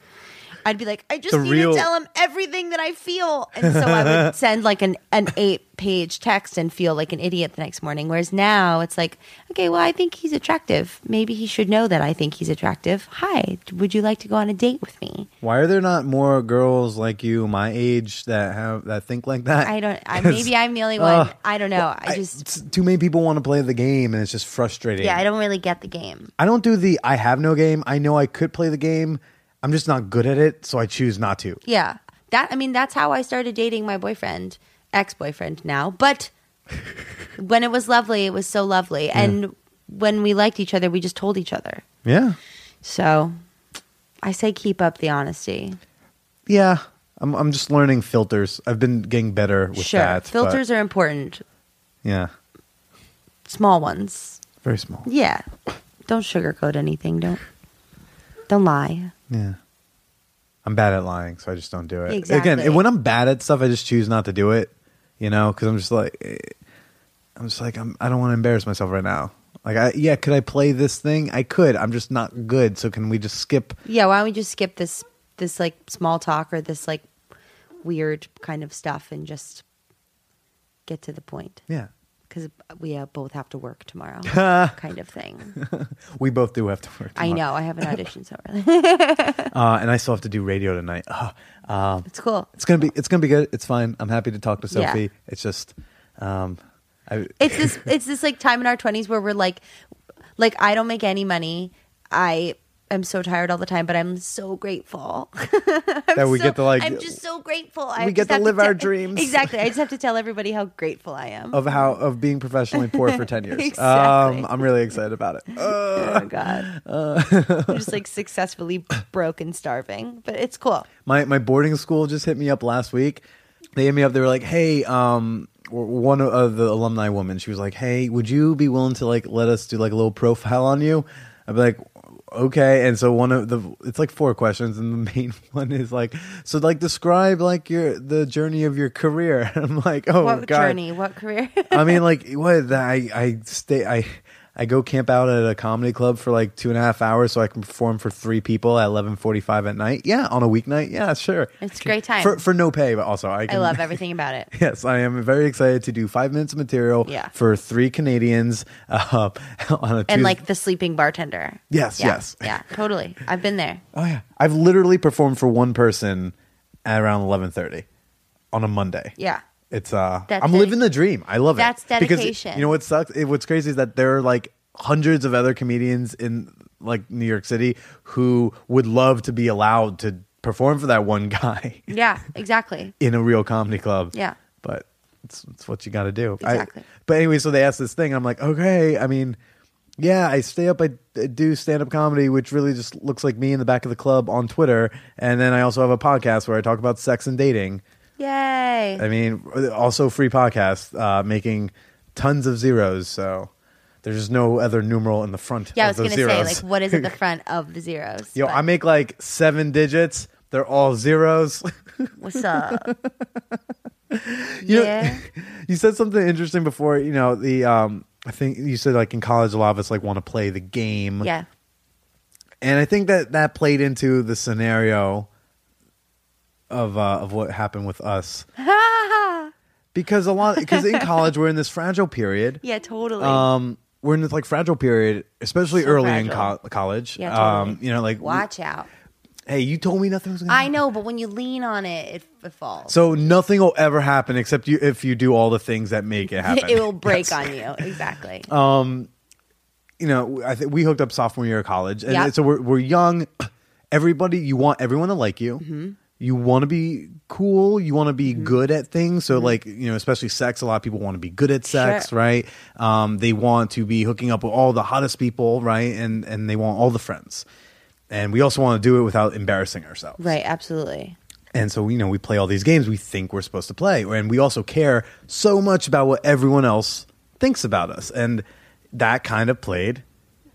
I'd be like, I just The need real- to tell him everything that I feel. And so I would send like an, an eight page text and feel like an idiot the next morning. Whereas now it's like, okay, well, I think he's attractive. Maybe he should know that I think he's attractive. Hi, would you like to go on a date with me? why are there not more girls like you, my age, that have that think like that? I don't, I, maybe I'm the only one. uh, I don't know. I- I just, it's- too many people want to play the game, and it's just frustrating. yeah, I don't really get the game. I don't do the I have no game. I know I could play the game. I'm just not good at it, so I choose not to. Yeah. That I mean that's how I started dating my boyfriend, ex-boyfriend now. But when it was lovely, it was so lovely. And when we liked each other, we just told each other. Yeah, So I say keep up the honesty. yeah. I'm I'm just learning filters. I've been getting better with sure. that. Filters are important. yeah, Small ones. very small. Yeah. Don't sugarcoat anything. Don't don't lie. Yeah. I'm bad at lying, so I just don't do it. Exactly. Again, when I'm bad at stuff, I just choose not to do it. You know, because I'm just like, I'm just like, I'm, I don't want to embarrass myself right now. Like, I, yeah, could I play this thing? I could. I'm just not good. So can we just skip? Yeah, why don't we just skip this this like small talk or this like weird kind of stuff and just get to the point? Yeah, Because we uh, both have to work tomorrow, kind of thing. we both do have to work. I know. I have an audition so early. uh, and I still have to do radio tonight. Uh, um, It's cool. it's gonna be, it's gonna be good. It's fine. I'm happy to talk to Yeah. Sophie. It's just, um, I, It's this. It's this like time in our twenties where we're like, like I don't make any money. I am so tired all the time, but I'm so grateful that we so- get to like I'm just so grateful. I we get to live our te- dreams. Exactly. I just have to tell everybody how grateful I am. of how of being professionally poor for 10 years. Exactly. Um, I'm really excited about it. oh god. I'm just like successfully broke and starving, but it's cool. My my boarding school just hit me up last week. They hit me up. They were like, "Hey, um, one of the alumni woman. She was like, "Hey, would you be willing to like let us do like a little profile on you?" I'd be like, "Okay." And so one of the it's like four questions, and the main one is like, "So like describe like your the journey of your career." I'm like, "Oh what god." journey? What career? I mean, like what? I I stay I. I go camp out at a comedy club for like two and a half hours so I can perform for three people at eleven forty five at night. Yeah, on a weeknight. Yeah, sure. It's a great time. for for no pay, but also I. Can, I love everything about it. Yes, I am very excited to do five minutes of material Yeah. for three Canadians uh, on a And like the sleeping bartender. Yes, Yeah, yes. Yeah, totally. I've been there. Oh yeah, I've literally performed for one person at around eleven thirty on a Monday. Yeah. It's uh, That's I'm living the dream. I love That's it Because dedication. you know what sucks? It, what's crazy is that there are like hundreds of other comedians in like New York City who would love to be allowed to perform for that one guy Yeah, exactly. in a real comedy club. Yeah. but it's it's what you got to do. I- Exactly. but anyway, so they asked this thing. I'm like, okay. I mean. Yeah, I stay up. I I do stand up comedy, which really just looks like me in the back of the club on Twitter. And then I also have a podcast where I talk about sex and dating. Yay. I mean, also free podcast, uh, making tons of zeros. So there's just no other numeral in the front. yeah, I was going to say, like, what is at the front of the zeros? Yo, But I make like seven digits. They're all zeros. What's up? You know- yeah. you said something interesting before. You know, the um, I think you said like in college, a lot of us like want to play the game. yeah. and I think that that played into the scenario of uh, of what happened with us because a lot because in college we're in this fragile period. yeah, totally. um we're in this like fragile period especially So early in co- college Yeah, totally. um you know like Watch out. hey you told me nothing was gonna happen. I know, but when you lean on it, it, it falls. so nothing will ever happen except you if you do all the things that make it happen it will break Yes. on you. Exactly. Um you know i think we hooked up sophomore year of college and Yep. so we're, we're young everybody you want everyone to like you Mm-hmm. You want to be cool, you want to Mm-hmm. be good at things. So, like, you know, especially sex, a lot of people want to be good at sex, Sure. right? Um, they want to be hooking up with all the hottest people, right? And and they want all the friends. And we also want to do it without embarrassing ourselves. Right, absolutely. And so, you know, we play all these games we think we're supposed to play. And we also care so much about what everyone else thinks about us. And that kind of played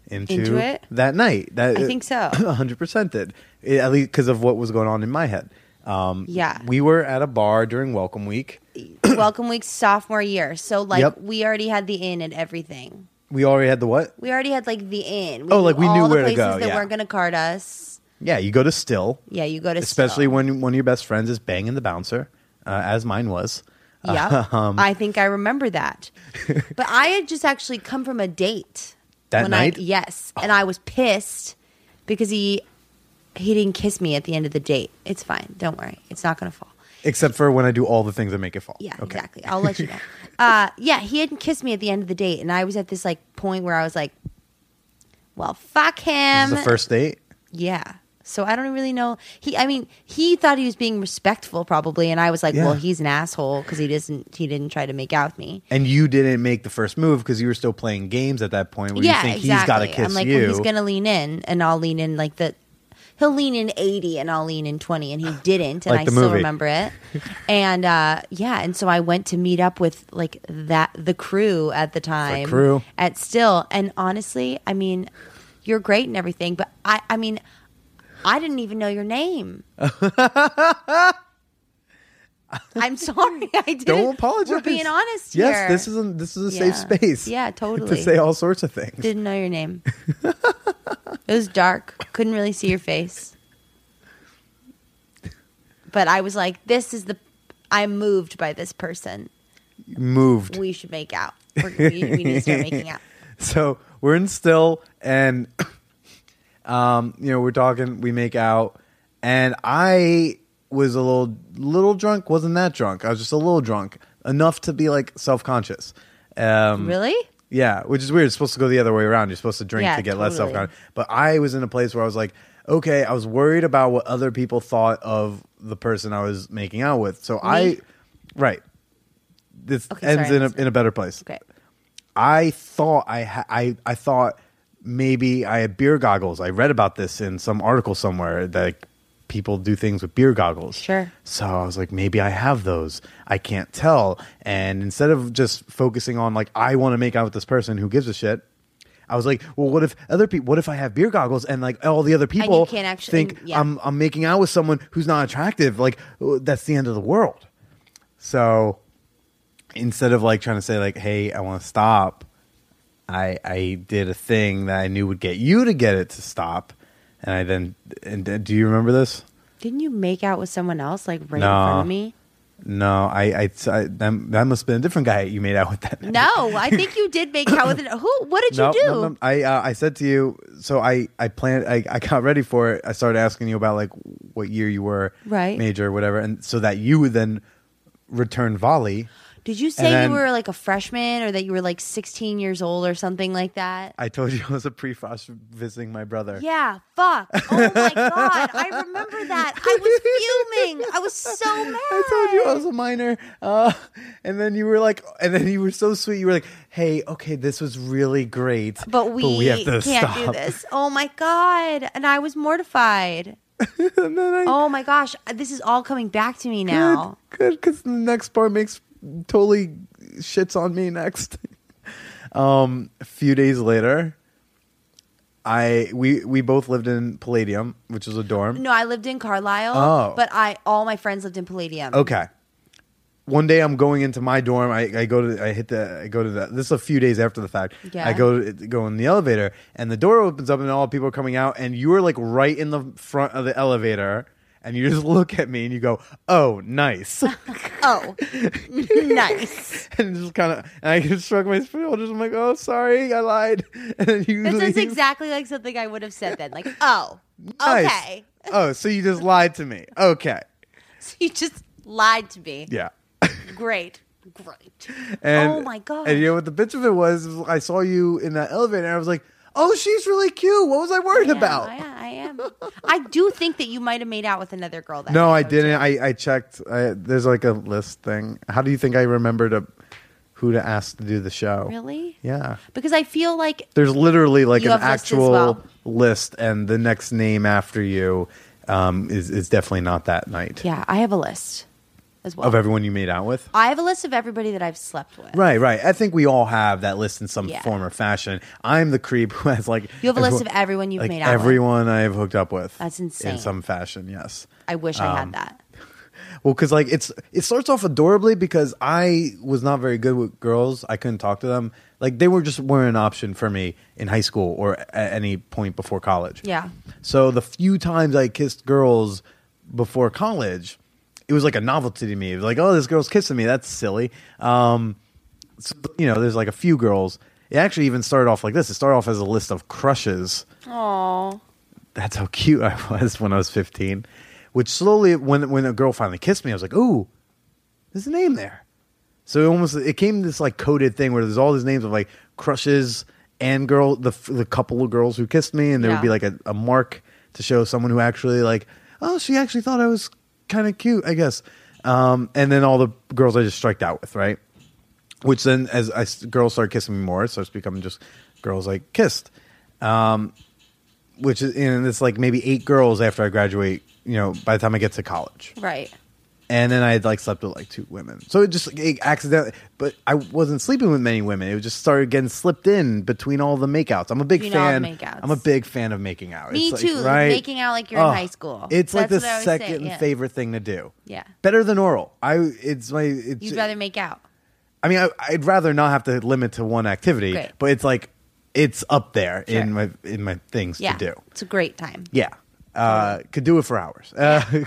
into, Into it? that night. That I think so. 100% did. It- at least because of what was going on in my head. Um, Yeah. We were at a bar during Welcome Week. Welcome week sophomore year. So like Yep. we already had the in and everything. We already had the what? We already had like the in. Oh, like, we all knew where to places go, that yeah. weren't going to card us. Yeah, you go to Still, Yeah, you go to still especially Still. when one of your best friends is banging the bouncer, uh, as mine was. Yeah, Um, I think I remember that. but I had just actually come from a date That when night? I, yes, and I was pissed because he he didn't kiss me at the end of the date. It's fine. Don't worry. It's not going to fall. Except for when I do all the things that make it fall. Yeah, Okay. exactly. I'll let you know. uh, yeah, he hadn't kissed me at the end of the date, and I was at this like point where I was like, "Well, fuck This him." is the first date. Yeah. So I don't really know. He, I mean, he thought he was being respectful, probably, and I was like, Yeah. "Well, he's an asshole because he doesn't. He didn't try to make out with me." And you didn't make the first move because you were still playing games at that point where yeah, you think exactly. he's got to kiss I'm like, you. well, he's gonna lean in, and I'll lean in like the. He'll lean in eighty, and I'll lean in twenty, and he didn't, and Like I the still movie. remember it. and uh, yeah, and so I went to meet up with like that the crew at the time. crew. at still, and honestly, I mean, you're great and everything, but I, I mean, I didn't even know your name. I'm sorry, I didn't. Don't apologize. We're being honest yes, here. this is a, this is a Yeah. safe space. Yeah, totally. to say all sorts of things. Didn't know your name. it was dark. Couldn't really see your face. But I was like, this is the. I'm moved by this person. Moved. We should make out. We're, we, we need to start making out. So we're in still, and um, you know, we're talking. We make out, and I was a little little drunk. wasn't that drunk? I was just a little drunk enough to be like self conscious. Um, Really? Yeah, which is weird. It's supposed to go the other way around. You're supposed to drink Yeah, to get less self conscious. But I was in a place where I was like, okay, I was worried about what other people thought of the person I was making out with. So I, right, this Okay, ends sorry, in a in a better place. Okay. I thought I ha- I I thought maybe I had beer goggles. I read about this in some article somewhere that people do things with beer goggles. Sure. So I was like, maybe I have those. I can't tell. And instead of just focusing on like I want to make out with this person who gives a shit, I was like, well, what if other people? What if I have beer goggles and like all the other people can't actually- think yeah. I'm I'm making out with someone who's not attractive? Like oh, that's the end of the world. So instead of like trying to say like, hey, I want to stop, I I did a thing that I knew would get you to get it to stop, and I then and do you remember this? Didn't you make out with someone else, like right No. in front of me? No, I, I, I that, that must have been a different guy you made out with that. night. No, I think you did make out with it. Who? What did you do? no, no. I uh, I said to you, so I I planned. I, I got ready for it. I started asking you about like what year you were, Right. major, whatever, and so that you would then return volley. Did you say then- you were like a freshman or that you were like 16 years old or something like that? I told you I was a pre-frosh visiting my brother. Yeah, fuck. Oh my god, I remember that. I was fuming. I was so mad. I told you I was a minor, uh, and then you were like, and then you were so sweet. You were like, "Hey, okay, this was really great, but we, have to can't stop." do this. Oh my god, and I was mortified. and then I, Oh my gosh, this is all coming back to me now. Good, because the next part makes totally shits on me next. um, a few days later, I we we both lived in Palladium, which is a dorm. No, I lived in Carlyle, Oh. but I all my friends lived in Palladium. Okay. One day I'm going into my dorm. I, I go to I hit the I go to the this is a few days after the fact. Yeah. I go to, go in the elevator and the door opens up and all people are coming out and you are like right in the front of the elevator and you just look at me and you go, "Oh, nice." Oh, nice. and just kind of, and I just shrug my shoulders. I'm like, oh, sorry, I lied. And then you This is leave. exactly like something I would have said then. Like, oh, Nice. okay. Oh, so you just lied to me. Okay. So you just lied to me. Yeah. Great. Great. And, Oh my god. And you know what the bitch of it was? is I saw you in that elevator, and I was like, oh, she's really cute. What was I worried Yeah, about? I, I am. I do think that you might have made out with another girl. That no, I didn't. I, I checked. I, there's like a list thing. How do you think I remember to who to ask to do the show? really Yeah. because I feel like There's literally like an have lists as actual well. list, and the next name after you um, is is definitely not that night yeah, I have a list as well. of everyone you made out with. I have a list of everybody that I've slept with. Right, right. I think we all have that list in some Yeah. form or fashion. I'm the creep who has like You have a list of everyone you've like made out with. everyone I've hooked up with. That's insane. in some fashion. Yes. I wish I Um, had that. Well, because like it's it starts off adorably because I was not very good with girls. I couldn't talk to them. Like they were just weren't an option for me in high school or at any point before college. Yeah. So the few times I kissed girls before college, it was like a novelty to me. It was like, oh, this girl's kissing me. That's silly. Um, so, you know, there's like a few girls. It actually even started off like this. It started off as a list of crushes Oh, that's how cute I was when I was 15. Which slowly, when when a girl finally kissed me, I was like, "Ooh, there's a name there." So it almost it came this like coded thing where there's all these names of like crushes and girl the the couple of girls who kissed me, and there would be like a, a mark to show someone who actually like, oh, she actually thought I was kind of cute, I guess. Um, and then all the girls I just striked out with, right? Which then, as I, girls start kissing me more, it starts becoming just girls I kissed which is and it's like maybe eight girls after I graduate. You know, by the time I get to college, right. And then I had like slept with like two women. So it just it accidentally, but I wasn't sleeping with many women. It just started getting slipped in between all the makeouts. I'm a big Between all fan. makeouts. I'm a big fan of making out. Me It's like, too, making out like you're in Oh, high school. It's like the what I always say, second yeah. favorite thing to do. Yeah. better than oral. I it's my. It's, You'd rather make out. I mean, I, I'd rather not have to limit to one activity, Great. but it's like it's up there Sure. in my in my things Yeah. to do. It's a great time. Yeah. Uh, could do it for hours. Uh,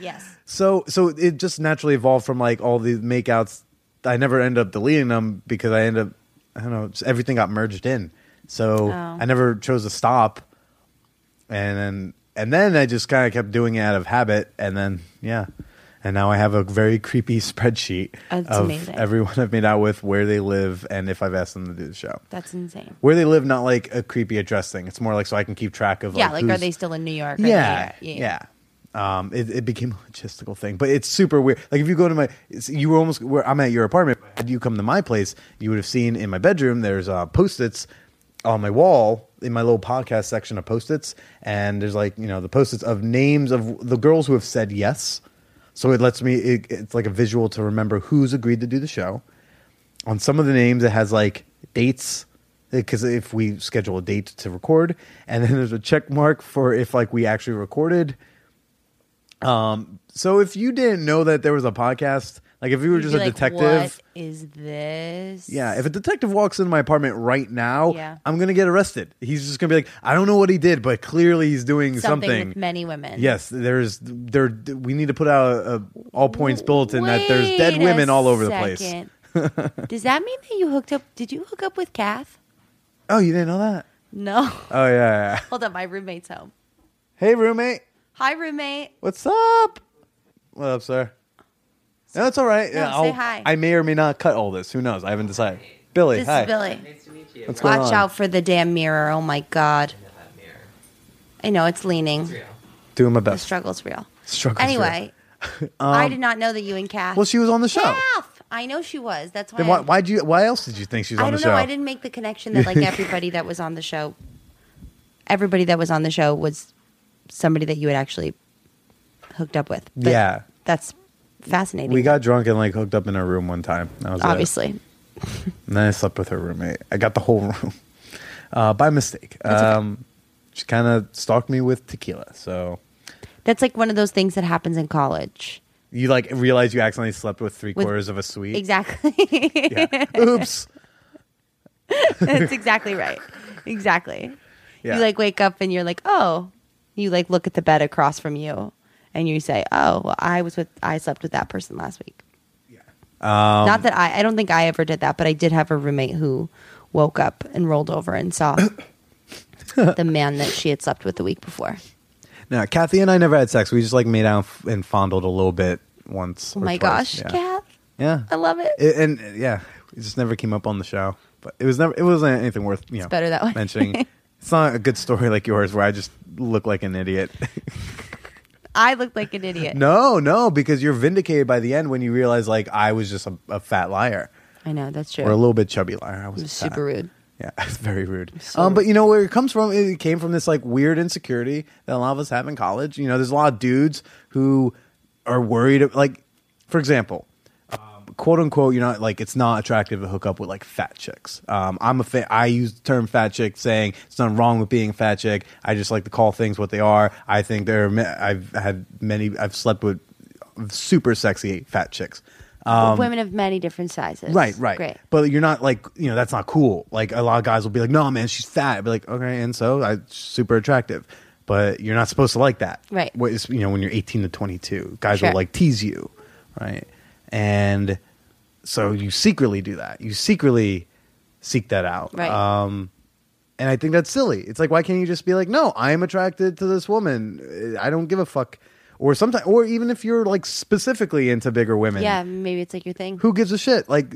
Yes. so so it just naturally evolved from like all the makeouts. I never end up deleting them because I end up I don't know everything got merged in. So Oh. I never chose to stop, and then and then I just kind of kept doing it out of habit, and then yeah. And now I have a very creepy spreadsheet That's of amazing. everyone I've made out with, where they live, and if I've asked them to do the show. That's insane. Where they live, not like a creepy address thing. It's more like so I can keep track of. yeah, like are who's- they still in New York? Are yeah, they- uh, yeah. Um, it, it became a logistical thing, but it's super weird. Like if you go to my, you were almost where I'm at your apartment. Had you come to my place, you would have seen in my bedroom. There's uh, post-its on my wall in my little podcast section of post-its, and there's like you know the post-its of names of the girls who have said yes. So it lets me. It, it's like a visual to remember who's agreed to do the show. On some of the names, it has like dates because if we schedule a date to record, and then there's a check mark for if like we actually recorded. Um, so if you didn't know that there was a podcast, like if you were You'd just be a like, detective, What is this? yeah, if a detective walks into my apartment right now, Yeah. I'm gonna get arrested. He's just gonna be like, I don't know what he did, but clearly he's doing something, with many women. Yes, there's there. We need to put out a, a all points bulletin that there's dead Wait a women all over the place. second. Does that mean that you hooked up? Did you hook up with Kath? Oh, you didn't know that? No. Oh yeah, yeah. yeah. Hold up, my roommate's home. Hey roommate, Hi, roommate. what's up? What up, sir? No, it's all right. No, yeah, say I'll- hi. I may or may not cut all this. Who knows? I haven't decided. Billy, This hi. is Billy. Nice to meet you. What's going Watch on? out for the damn mirror. Oh my god. That mirror. I know it's leaning. It's real. Doing my The best. struggle's real. Struggle's Anyway, um, I did not know that you and Kath. Well, she was on the show. Kath! I know she was. That's why. Then I- why? Why'd you? Why else did you think she was I on don't the show? know. I didn't make the connection that like everybody that was on the show, everybody that was on the show was somebody that you had actually hooked up with. But Yeah. that's fascinating. We got drunk and like hooked up in her room one time. That was it. obviously. And then I slept with her roommate. I got the whole room uh, by mistake. That's okay. Um, she kind of stalked me with tequila. So That's like one of those things that happens in college. you like realize you accidentally slept with three With- quarters of a suite. Exactly. Yeah. Oops. That's exactly right. Exactly. Yeah. You like wake up and you're like, oh, you like look at the bed across from you, and you say, oh, well, I was with, I slept with that person last week. Um, Not that I, I don't think I ever did that, but I did have a roommate who woke up and rolled over and saw the man that she had slept with the week before. no, Kathy and I never had sex. We just like made out and fondled a little bit once. Oh my twice. gosh, yeah. Kath, Yeah. I love it. It- and yeah, it just never came up on the show. but it was never. It wasn't anything worth you know better that way. mentioning. it's not a good story like yours where I just look like an idiot. I look like an idiot. no, no, because you're vindicated by the end when you realize like I was just a, a fat liar I know that's true. or a little bit chubby liar. I was super rude. Yeah, it's very rude. So um, but you know where it comes from? It came from this like weird insecurity that a lot of us have in college. You know, there's a lot of dudes who are worried. Like, for example, quote unquote, you're not like it's not attractive to hook up with like fat chicks. Um, I'm a fa- I use the term fat chick, saying it's nothing wrong with being a fat chick. I just like to call things what they are. I think there are. ma- I've had many. I've slept with super sexy fat chicks. Women of many different sizes. Um, Right, right. Great. But you're not like, you know, that's not cool. Like a lot of guys will be like, no, man, she's fat. I'd be like, okay, and so I super attractive. But you're not supposed to like that. Right. What is, you know, when you're 18 to 22, guys Sure. will like tease you. Right. And so you secretly do that. You secretly seek that out. Right. Um, and I think that's silly. It's like, why can't you just be like, no, I am attracted to this woman. I don't give a fuck. Or sometimes, or even if you're like specifically into bigger women Yeah, maybe it's like your thing. who gives a shit? Like,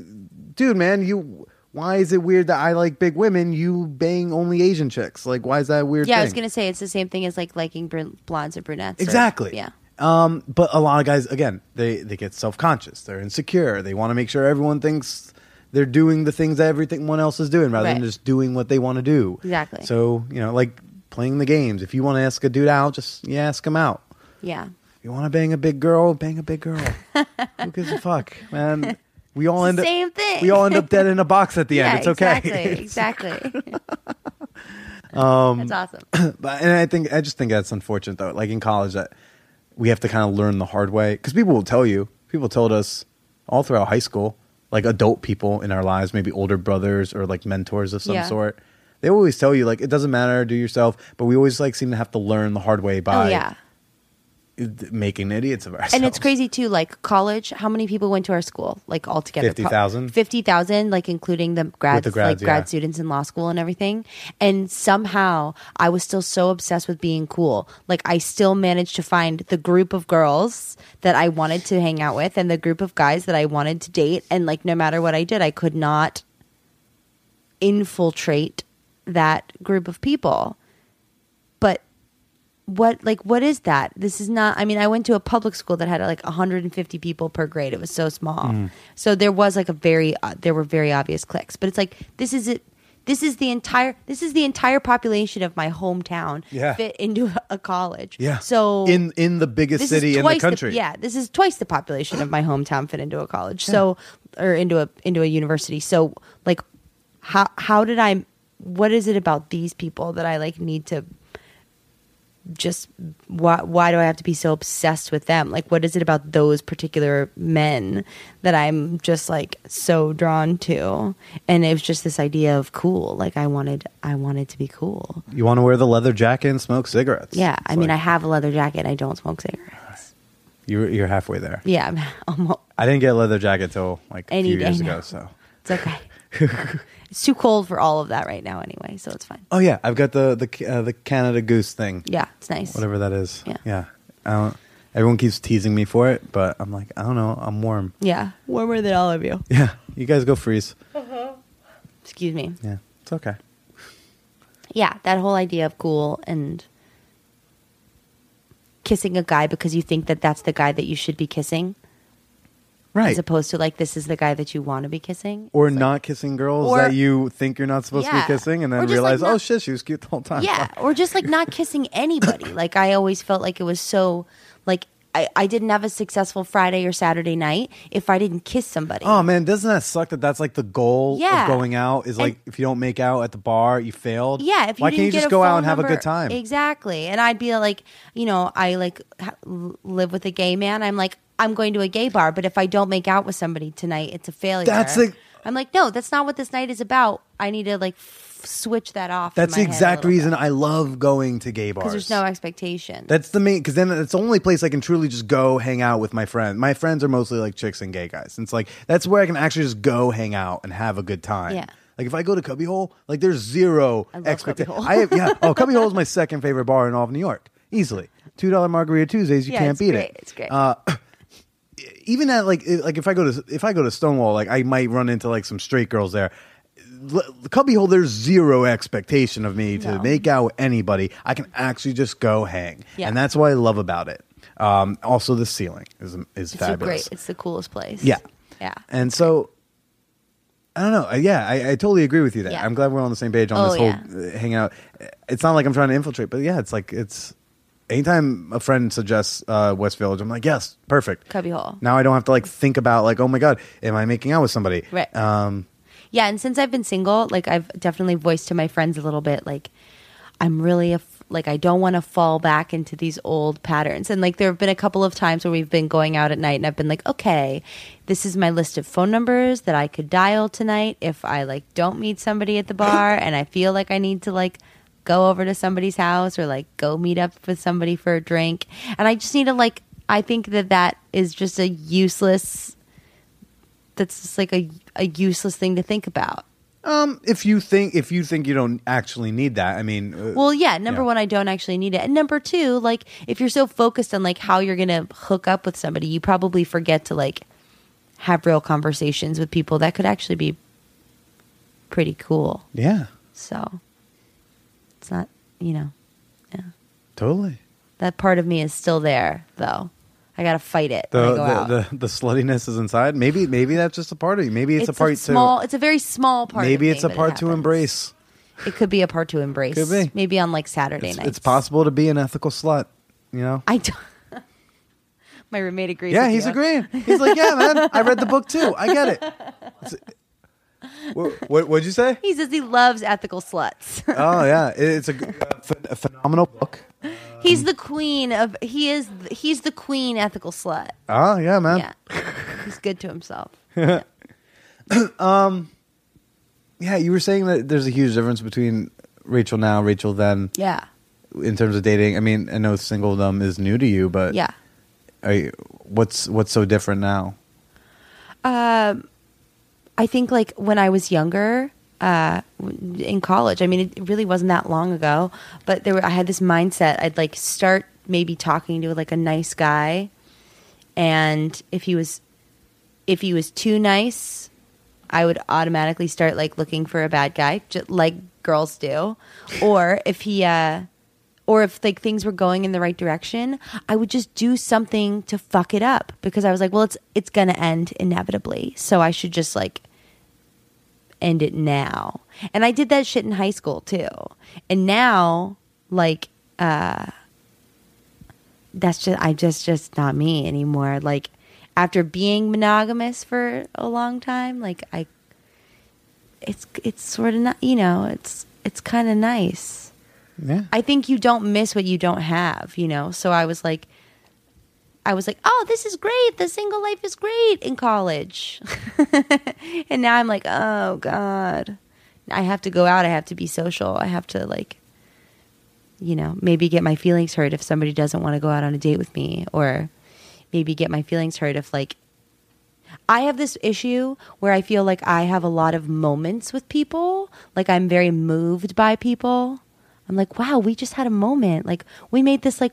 dude, man, you. Why is it weird that I like big women? You bang only Asian chicks. Like, why is that weird? yeah, I was gonna say it's the same thing as like liking blondes or brunettes. or- exactly. yeah. Um, but a lot of guys, again, they they get self conscious. They're insecure. They want to make sure everyone thinks they're doing the things that everyone else is doing, rather than just doing what they want to do. Exactly. So you know, like playing the games. If you want to ask a dude out, just yeah, ask him out. Yeah. If you want to bang a big girl, bang a big girl. Who gives a fuck, man? We all end up Same thing. we all end up dead in a box at the yeah, end. It's okay. Exactly. Exactly. Um, That's awesome. but and I think I just think that's unfortunate though. Like in college, that we have to kind of learn the hard way because people will tell you. People told us all throughout high school, like adult people in our lives, maybe older brothers or like mentors of some Yeah. sort. They always tell you like it doesn't matter, do yourself. But we always like seem to have to learn the hard way oh, by oh yeah. Making idiots of ourselves. And it's crazy too. Like college, how many people went to our school? Like altogether, 50,000? Fifty thousand, like including the grads, the grads, like grad students in law school and everything. And somehow, I was still so obsessed with being cool. Like I still managed to find the group of girls that I wanted to hang out with, and the group of guys that I wanted to date. And like no matter what I did, I could not infiltrate that group of people. But what like what is that this is not i mean i went to a public school that had like 150 people per grade it was so small Mm. so there was like a very uh, there were very obvious cliques but it's like this is it this is the entire this is the entire population of my hometown Yeah. fit into a, a college yeah. so in in the biggest city in the country. yeah, this is twice the population of my hometown fit into a college. So or into a into a university. So like how how did I what is it about these people that I like need to just why why do I have to be so obsessed with them? Like what is it about those particular men that I'm just like so drawn to? And it was just this idea of cool. Like I wanted I wanted to be cool. You want to wear the leather jacket and smoke cigarettes. Yeah, I It's mean I have a leather jacket I don't smoke cigarettes. you're you're halfway there. Yeah, I'm almost I didn't get a leather jacket till like a Any few years ago. So It's okay. it's too cold for all of that right now, anyway, so it's fine. Oh yeah, I've got the the uh, the Canada Goose thing. Yeah, it's nice. Whatever that is. Yeah. Yeah. I don't, everyone keeps teasing me for it, but I'm like, I don't know. I'm warm. Yeah, warmer than all of you. Yeah. You guys go freeze. Excuse me. Yeah. It's okay. Yeah, that whole idea of cool and kissing a guy because you think that that's the guy that you should be kissing, Right. as opposed to like this is the guy that you want to be kissing. or It's like- not kissing girls Or- that you think you're not supposed to be kissing, and then just, like, realize, oh shit, she was cute the whole time. Yeah, or just like not kissing anybody. Like I always felt like it was so like I, I didn't have a successful Friday or Saturday night if I didn't kiss somebody. Oh man, doesn't that suck that that's like the goal Yeah. of going out is like if you don't make out at the bar, you failed. Yeah, if you why can't you just go out and have a good time? Exactly. And I'd be like, you know, I like ha- live with a gay man. I'm like, I'm going to a gay bar, but if I don't make out with somebody tonight, it's a failure. That's the- I'm like, no, that's not what this night is about. I need to like f- switch that off. That's the exact reason I love going to gay bars. because there's no expectation. That's the main because then it's the only place I can truly just go hang out with my friends. My friends are mostly like chicks and gay guys. And it's like that's where I can actually just go hang out and have a good time. Yeah. Like if I go to Cubbyhole, like there's zero love expectation. I have, yeah. Oh, Cubbyhole is my second favorite bar in all of New York, easily. Two dollar margarita Tuesdays, you Yeah, can't it's beat great. it. It's great. Uh, even at like like if I go to if I go to Stonewall, like I might run into like some straight girls there. l- cubbyhole. There's zero expectation of me to No. make out with anybody. I can actually just go hang, Yeah. and that's what I love about it. Um, also, the ceiling is is It's fabulous. great. It's the coolest place. Yeah. Yeah. And so, I don't know. Uh, Yeah, I, I totally agree with you there. Yeah. I'm glad we're on the same page on Oh, this whole uh, hang out. It's not like I'm trying to infiltrate, but yeah, it's like it's. Anytime a friend suggests uh, West Village, I'm like, yes, perfect. Cubbyhole. Now I don't have to like think about like, oh my god, am I making out with somebody? Right. Um, Yeah, and since I've been single, like I've definitely voiced to my friends a little bit, like I'm really a, like I don't want to fall back into these old patterns. And like there have been a couple of times where we've been going out at night, and I've been like, okay, this is my list of phone numbers that I could dial tonight if I like don't meet somebody at the bar, and I feel like I need to like go over to somebody's house or like go meet up with somebody for a drink, and I just need to like. I think that that is just a useless. That's just like a a useless thing to think about. um, if you think if you think you don't actually need that, I mean, uh, Well, yeah. Number Yeah. one, I don't actually need it, and number two, like if you're so focused on like how you're gonna hook up with somebody, you probably forget to like have real conversations with people that could actually be pretty cool. yeah, So you know, yeah. totally. that part of me is still there, though. I gotta fight it The, out. the, the the sluttiness is inside. Maybe maybe that's just a part of you. Maybe it's, a part small. to It's a very small part. maybe it's a me, it part to embrace. It could be a part to embrace. Could be. Maybe on like Saturday It's, nights. it's possible to be an ethical slut. You know. I don't. My roommate agrees. Yeah, he's you. agreeing. He's like, yeah, man, I read the book too. I get it. It's- what, what what'd you say? He says he loves ethical sluts. Oh yeah, it's a, a ph- a phenomenal book. he's the queen of. He is. He's the queen ethical slut. Oh yeah, man. Yeah, he's good to himself. Um yeah, you were saying that there's a huge difference between Rachael now, Rachael then, Yeah, in terms of dating. I mean, I know singledom is new to you, but yeah. are you, what's what's so different now? I think like when I was younger, uh, in college. I mean, it really wasn't that long ago, but there were, I had this mindset. I'd like start maybe talking to like a nice guy, and if he was, if he was too nice, I would automatically start like looking for a bad guy, just like girls do, or if he, uh, or if like things were going in the right direction, I would just do something to fuck it up because I was like, well, it's it's gonna end inevitably, so I should just like end it now. And I did that shit in high school too. And now, like, uh, that's just I just just not me anymore. Like after being monogamous for a long time, like I, it's it's sort of not you know it's it's kind of nice. Yeah. I think you don't miss what you don't have, you know. So I was like, I was like, oh, this is great. The single life is great in college, and now I'm like, oh god, I have to go out. I have to be social. I have to like, you know, maybe get my feelings hurt if somebody doesn't want to go out on a date with me, or maybe get my feelings hurt if like I have this issue where I feel like I have a lot of moments with people. Like I'm very moved by people. I'm like, wow, we just had a moment. Like we made this like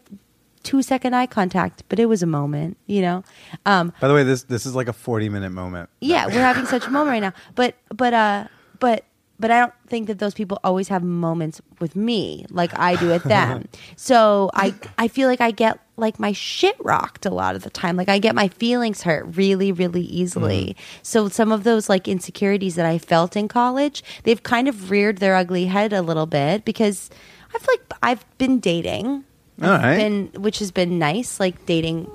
two second eye contact, but it was a moment, you know? Um, By the way, this this is like a 40 minute moment. yeah, we're having such a moment right now. But but uh but but I don't think that those people always have moments with me like I do with them. so I I feel like I get like my shit rocked a lot of the time. Like I get my feelings hurt really really easily. So some of those like insecurities that I felt in college, they've kind of reared their ugly head a little bit because I feel like I've been dating. All been which has been nice like dating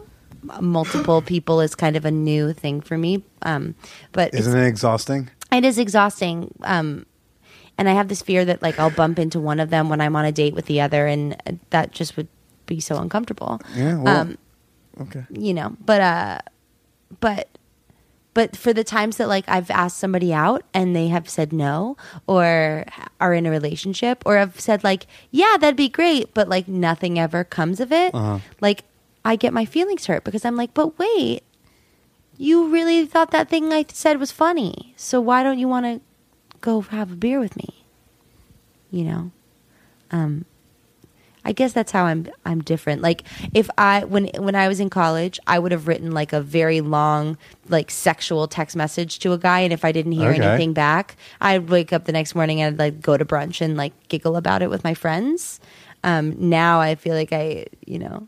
multiple people is kind of a new thing for me um but Isn't it exhausting? it is exhausting um and i have this fear that like i'll bump into one of them when i'm on a date with the other and that just would be so uncomfortable Yeah. Well, um okay. you know but uh but but for the times that like i've asked somebody out and they have said no or are in a relationship or have said like yeah that'd be great but like nothing ever comes of it Uh-huh. like i get my feelings hurt because i'm like but wait you really thought that thing i said was funny so why don't you want to go have a beer with me you know um I guess that's how I'm I'm different. Like if I when when I was in college, I would have written like a very long like sexual text message to a guy and if I didn't hear Okay. anything back, I'd wake up the next morning and I'd like go to brunch and like giggle about it with my friends. Um now I feel like I, you know,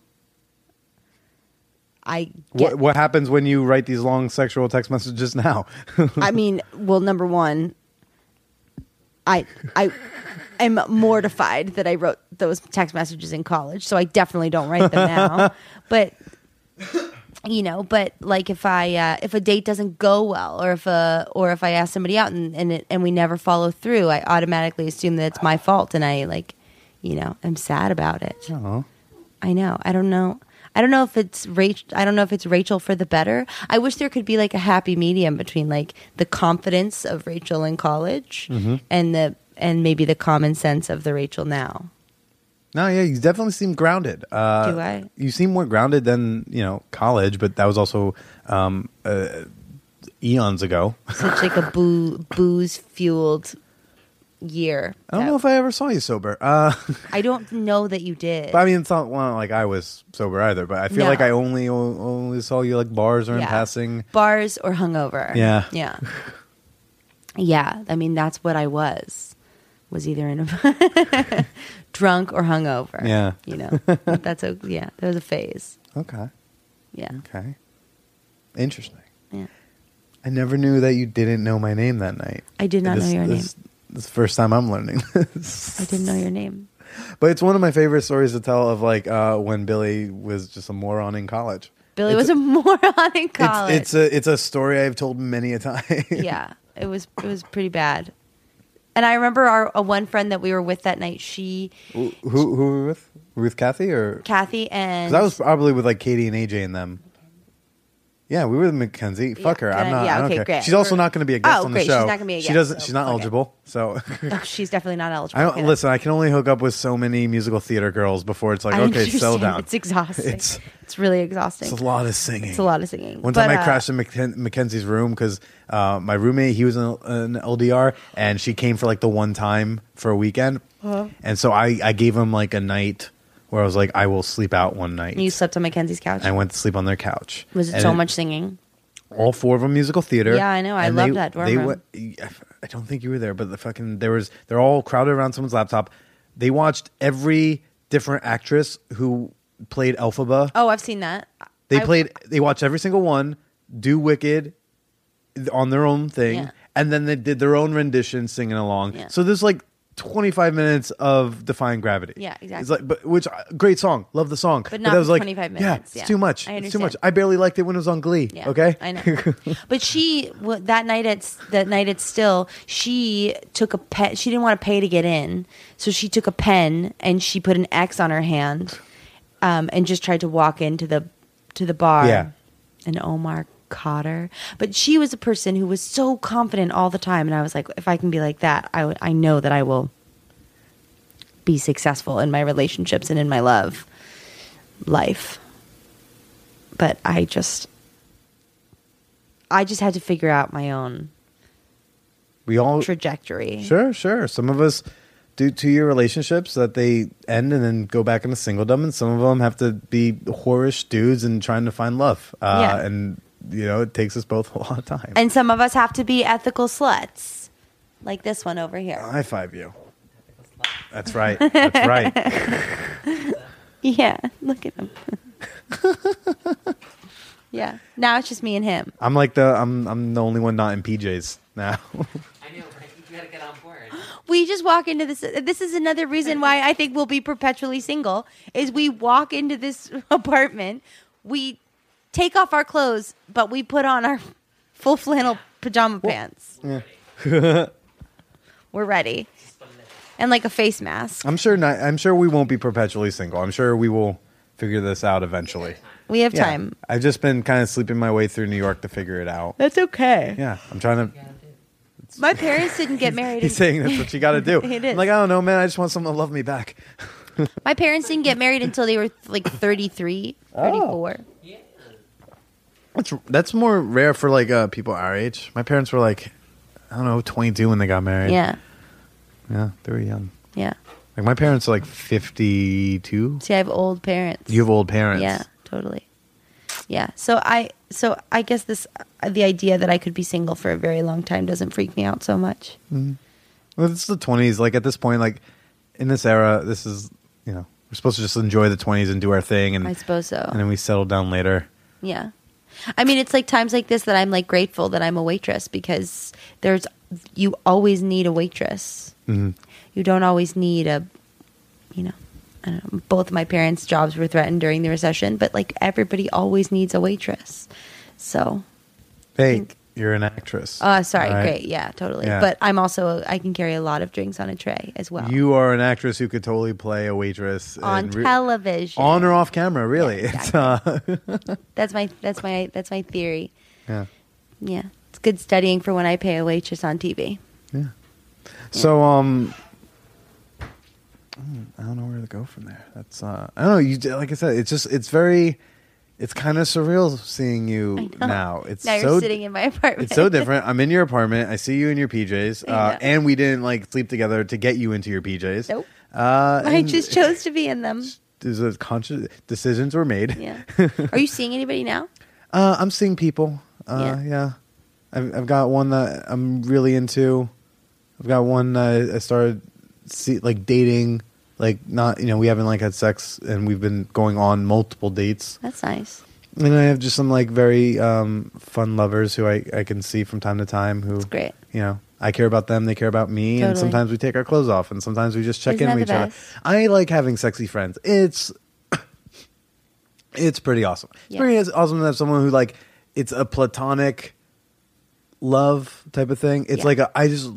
I get What what happens when you write these long sexual text messages now? I mean, well, number one, I I am mortified that I wrote those text messages in college, so I definitely don't write them now. but you know, but like if I uh, if a date doesn't go well, or if a or if I ask somebody out and and, it, and we never follow through, I automatically assume that it's my fault, and I like, you know, I'm sad about it. Oh. I know. I don't know. I don't know if it's Rachael. I don't know if it's Rachael for the better. I wish there could be like a happy medium between like the confidence of Rachael in college and the and maybe the common sense of the Rachael now. No, yeah, you definitely seem grounded. Uh, Do I? You seem more grounded than you know college, but that was also um, uh, eons ago. Such like a boo, booze fueled year. I don't know if I ever saw you sober. Uh, I don't know that you did. but I mean, it's not well, like I was sober either. But I feel No. like I only only saw you like bars or in Yeah. passing. Bars or hungover. Yeah. Yeah. Yeah. I mean, that's what I was. Was either in a drunk or hungover. Yeah. You know, that's a, yeah, there was a phase. Okay, Yeah. okay, interesting. Yeah. I never knew that you didn't know my name that night. I did not know your this, Is the first time I'm learning this. I didn't know your name. But it's one of my favorite stories to tell of like uh, when Billy was just a moron in college. Billy It's was a moron in college. It's, it's a it's a story I've told many a time. yeah, it was it was pretty bad. And I remember our a one friend that we were with that night. She, who who were we with? Were we with Kathy or? Kathy, and I was probably with like Katie and AJ and them. Yeah, we were with Mackenzie. Fuck her. I'm not. yeah, I don't okay, care. great. She's also We're- not going to be a guest Oh, on great. the She's show. not gonna be a She guest, doesn't. so she's not fuck it. eligible. So Oh, she's definitely not eligible. I don't Okay. listen. I can only hook up with so many musical theater girls before it's like I okay, understand. settle down. It's exhausting. It's It's, really exhausting. it's a lot of singing. It's a lot of singing. One But, time I uh, crashed in Mackenzie's room because uh, my roommate he was an, an LDR and she came for like the one time for a weekend, Uh-huh. and so I I gave him like a night where I was like I will sleep out one night. You slept on Mackenzie's couch. I went to sleep on their couch. was it And so much singing? All four of them musical theater. Yeah, I know. I love that dorm they room. I don't think you were there, but the fucking there was they're all crowded around someone's laptop. They watched every different actress who played Elphaba. Oh, I've seen that. They I- played. They watched every single one do Wicked on their own thing, Yeah. and then they did their own rendition singing along. Yeah. So there's like 25 minutes of Defying Gravity. Yeah, exactly. It's like, but which great song, love the song, But not that was like 25 minutes. Yeah, it's yeah. too much. I It's too much. I barely liked it when it was on Glee. Yeah, okay, I know. but she that night at that night at still she took a pen. She didn't want to pay to get in, so she took a pen and she put an X on her hand, um, and just tried to walk into the to the bar. Yeah. and Omar caught her. But she was a person who was so confident all the time, and I was like, if I can be like that, I would- I know that I will be successful in my relationships and in my love life. But I just I just had to figure out my own we all trajectory. sure, sure. Some of us do two-year relationships that they end and then go back into singledom, and some of them have to be whorish dudes and trying to find love. Uh, Yeah. and you know, it takes us both a lot of time. And some of us have to be ethical sluts. Like this one over here. High five you. That's right. That's right. Yeah, look at him. yeah. Now it's just me and him. I'm like the I'm I'm the only one not in PJs now. I know, right? You gotta get on board. We just walk into this this is another reason why I think we'll be perpetually single is we walk into this apartment, we take off our clothes, but we put on our full flannel pajama pants. We're ready. And like a face mask. I'm sure not, I'm sure we won't be perpetually single. I'm sure we will figure this out eventually. We have Yeah. time. I've just been kind of sleeping my way through New York to figure it out. That's okay. Yeah, I'm trying to. My parents didn't get married. He's saying that's what you got to do. It is. I'm like I don't know, man. I just want someone to love me back. My parents didn't get married until they were like 33, 34. That's that's more rare for like uh, people our age. My parents were like, I don't know, 22 when they got married. Yeah. yeah, they were young. Yeah. Like my parents are like fifty-two. See, I have old parents. You have old parents. Yeah, totally. Yeah. So I so I guess this uh, the idea that I could be single for a very long time doesn't freak me out so much. Well, it's the twenties. Like at this point, like in this era, this is you know we're supposed to just enjoy the twenties and do our thing, and I suppose so. and then we settle down later. Yeah. I mean, it's like times like this that I'm like grateful that I'm a waitress because there's you always need a waitress. Mm-hmm. You don't always need a, you know, I don't know. Both of my parents' jobs were threatened during the recession, but like everybody always needs a waitress. So, Hey, you're an actress. uh, sorry, right? great, yeah, totally. Yeah. But I'm also I can carry a lot of drinks on a tray as well You are an actress who could totally play a waitress on and re- television. on or off camera. Really, Yeah, it's uh, That's my that's my that's my theory. yeah. Yeah, it's good studying for when I pay a waitress on TV. Yeah. So um, I don't know where to go from there. That's uh, I don't know. You like I said, it's just it's very, it's kind of surreal seeing you now. It's now so you're sitting in my apartment. it's so different. I'm in your apartment. I see you in your PJs, uh, and we didn't like sleep together to get you into your PJs. Nope. Uh, I just chose to be in them. A conscious decisions were made. Yeah. Are you seeing anybody now? Uh, I'm seeing people. Uh, Yeah. yeah. I've, I've got one that I'm really into. I've got one that I started see, like dating, like not you know we haven't like had sex and we've been going on multiple dates. That's nice. And I have just some like very um, fun lovers who I, I can see from time to time who That's great. you know I care about them, they care about me, and Totally. sometimes we take our clothes off, and sometimes we just check Isn't in that with the each other. I like having sexy friends. It's it's pretty awesome. It's Yeah. pretty awesome to have someone who like it's a platonic love type of thing. It's Yeah. like a, I just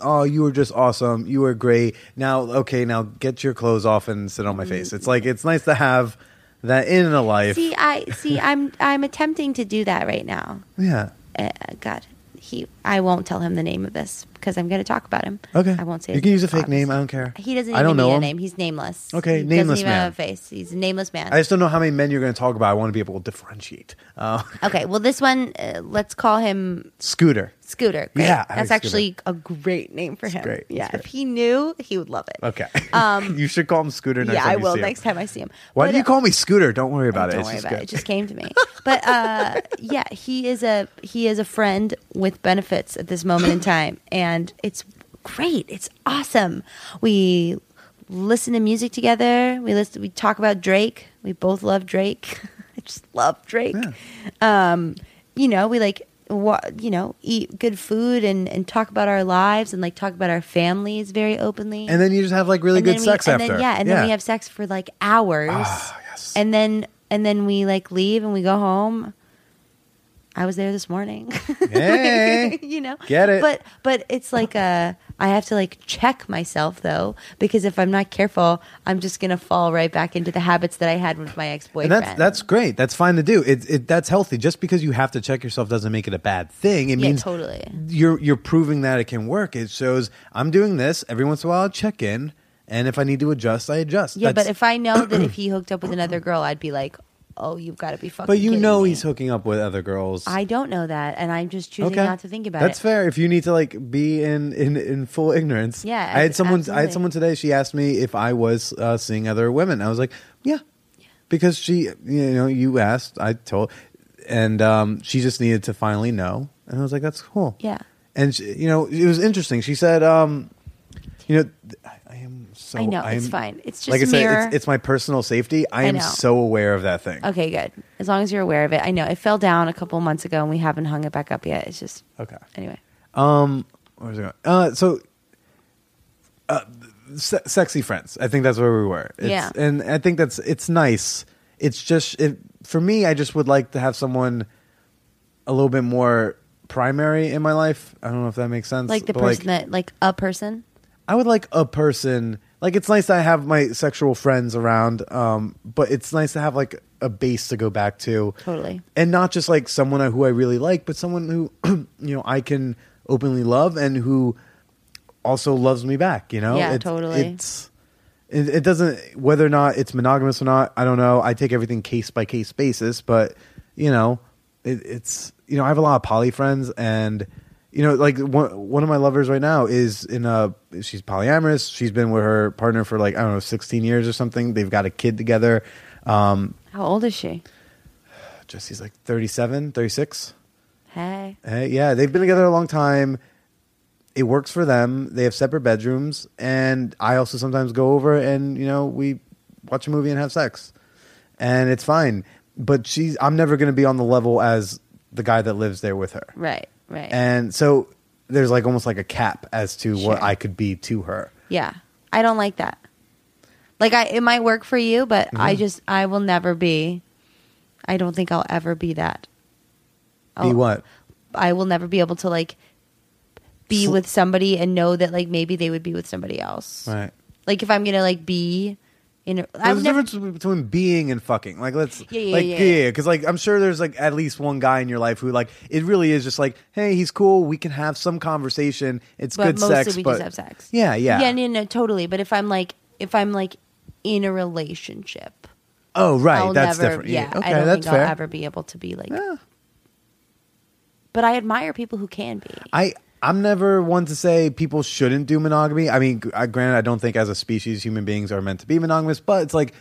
oh you were just awesome, you were great. Now okay, now get your clothes off and sit on my face. It's like it's nice to have that in a life. See, I see. I'm I'm attempting to do that right now. yeah. Uh, God, he. I won't tell him the name of this because I'm going to talk about him. Okay. I won't say. You can use a fake obviously. name. I don't care. He doesn't. I don't know need a him. name. He's nameless. Okay, he nameless doesn't even man. have a face. He's a nameless man. I just don't know how many men you're going to talk about. I want to be able to differentiate. Uh, okay, well, this one, uh, let's call him Scooter. Scooter. Great. Yeah, I that's like actually a great name for him. great, Yeah, great. if he knew, he would love it. Okay. Um, you should call him Scooter next yeah, time I you will see him. next time I see him. Why But, do you uh, call me Scooter? Don't worry about it. Don't worry about it. good. It just came to me. But uh, yeah, he is a he is a friend with benefits at this moment in time, and it's great. It's awesome. We listen to music together. We listen. We talk about Drake. We both love Drake. I just love Drake. Um, you know, we like what you know, eat good food and and talk about our lives and like talk about our families very openly. and then you just have like really And good we- sex and after. Then, yeah, and then we have sex for like hours. Ah, yes. And then and then we like leave and we go home. I was there this morning. Hey. you know. Get it. But but it's like uh I have to like check myself though because if I'm not careful, I'm just to fall right back into the habits that I had with my ex-boyfriend. that's that's great. That's fine to do. It, it that's healthy. Just because you have to check yourself doesn't make it a bad thing. It Yeah, means totally. you're you're proving that it can work. It shows I'm doing this every once in a while. I'll check in, and if I need to adjust, I adjust. Yeah, but if I know that if he hooked up with another girl, I'd be like, "Oh, you've got to be fucking." but you kidding know me. he's hooking up with other girls. I don't know that, and I'm just choosing not to think about it. That's it. fair. If you need to like be in in, in full ignorance. Yeah, I had someone. I absolutely. had someone today. She asked me if I was uh, seeing other women. I was like, yeah, because she, you know, you asked. I told, and um, she just needed to finally know. And I was like, that's cool. Yeah. And she, you know, it was interesting. She said, um, you know, th- I, I am so. I know I it's fine. It's just like I said, it's, it's my personal safety. I, I am know. so aware of that thing. Okay, good. As long as you're aware of it. I know it fell down a couple months ago, and we haven't hung it back up yet. It's just Okay. anyway. Um, where was I going? Uh, so, uh, se- sexy friends. I think that's where we were. It's, Yeah. and I think that's it's nice. It's just it, for me. I just would like to have someone a little bit more primary in my life. I don't know if that makes sense. Like the person that, like a person. I would like a person. Like it's nice that I have my sexual friends around, um, but it's nice to have like a base to go back to Totally. and not just like someone who I really like, but someone who you know I can openly love and who also loves me back. You know, Yeah, It's- totally. It's it, it doesn't whether or not it's monogamous or not. I don't know. I take everything case by case basis, but you know, it, it's you know I have a lot of poly friends and you know, like one one of my lovers right now is in a she's polyamorous. She's been with her partner for like I don't know, sixteen years or something. They've got a kid together. Um, How old is she? Jesse's like 37, 36. Hey. Hey, yeah, they've been together a long time. It works for them. They have separate bedrooms, and I also sometimes go over and you know we watch a movie and have sex, and it's fine. But she's I'm never going to be on the level as the guy that lives there with her, Right. Right. and so there's like almost like a cap as to what Sure. I could be to her. yeah. I don't like that. Like I it might work for you, but I Mm-hmm. just I will never be I don't think I'll ever be that. Be I'll- what? I will never be able to like be with somebody and know that like maybe they would be with somebody else. Right. Like if I'm gonna like be in, a, There's a never. difference between being and fucking. Like let's Yeah, yeah, like yeah. because like I'm sure there's like at least one guy in your life who like it really is just like, hey, he's cool. We can have some conversation. It's but good mostly sex, we but just have sex. yeah, yeah. yeah, no, no, totally. But if I'm like if I'm like in a relationship, oh, right, I'll that's never. different. Yeah, okay, I don't that's think fair. I'll ever be able to be like. Yeah. But I admire people who can be. I I'm never one to say people shouldn't do monogamy. I mean, I, granted, I don't think as a species human beings are meant to be monogamous, but it's like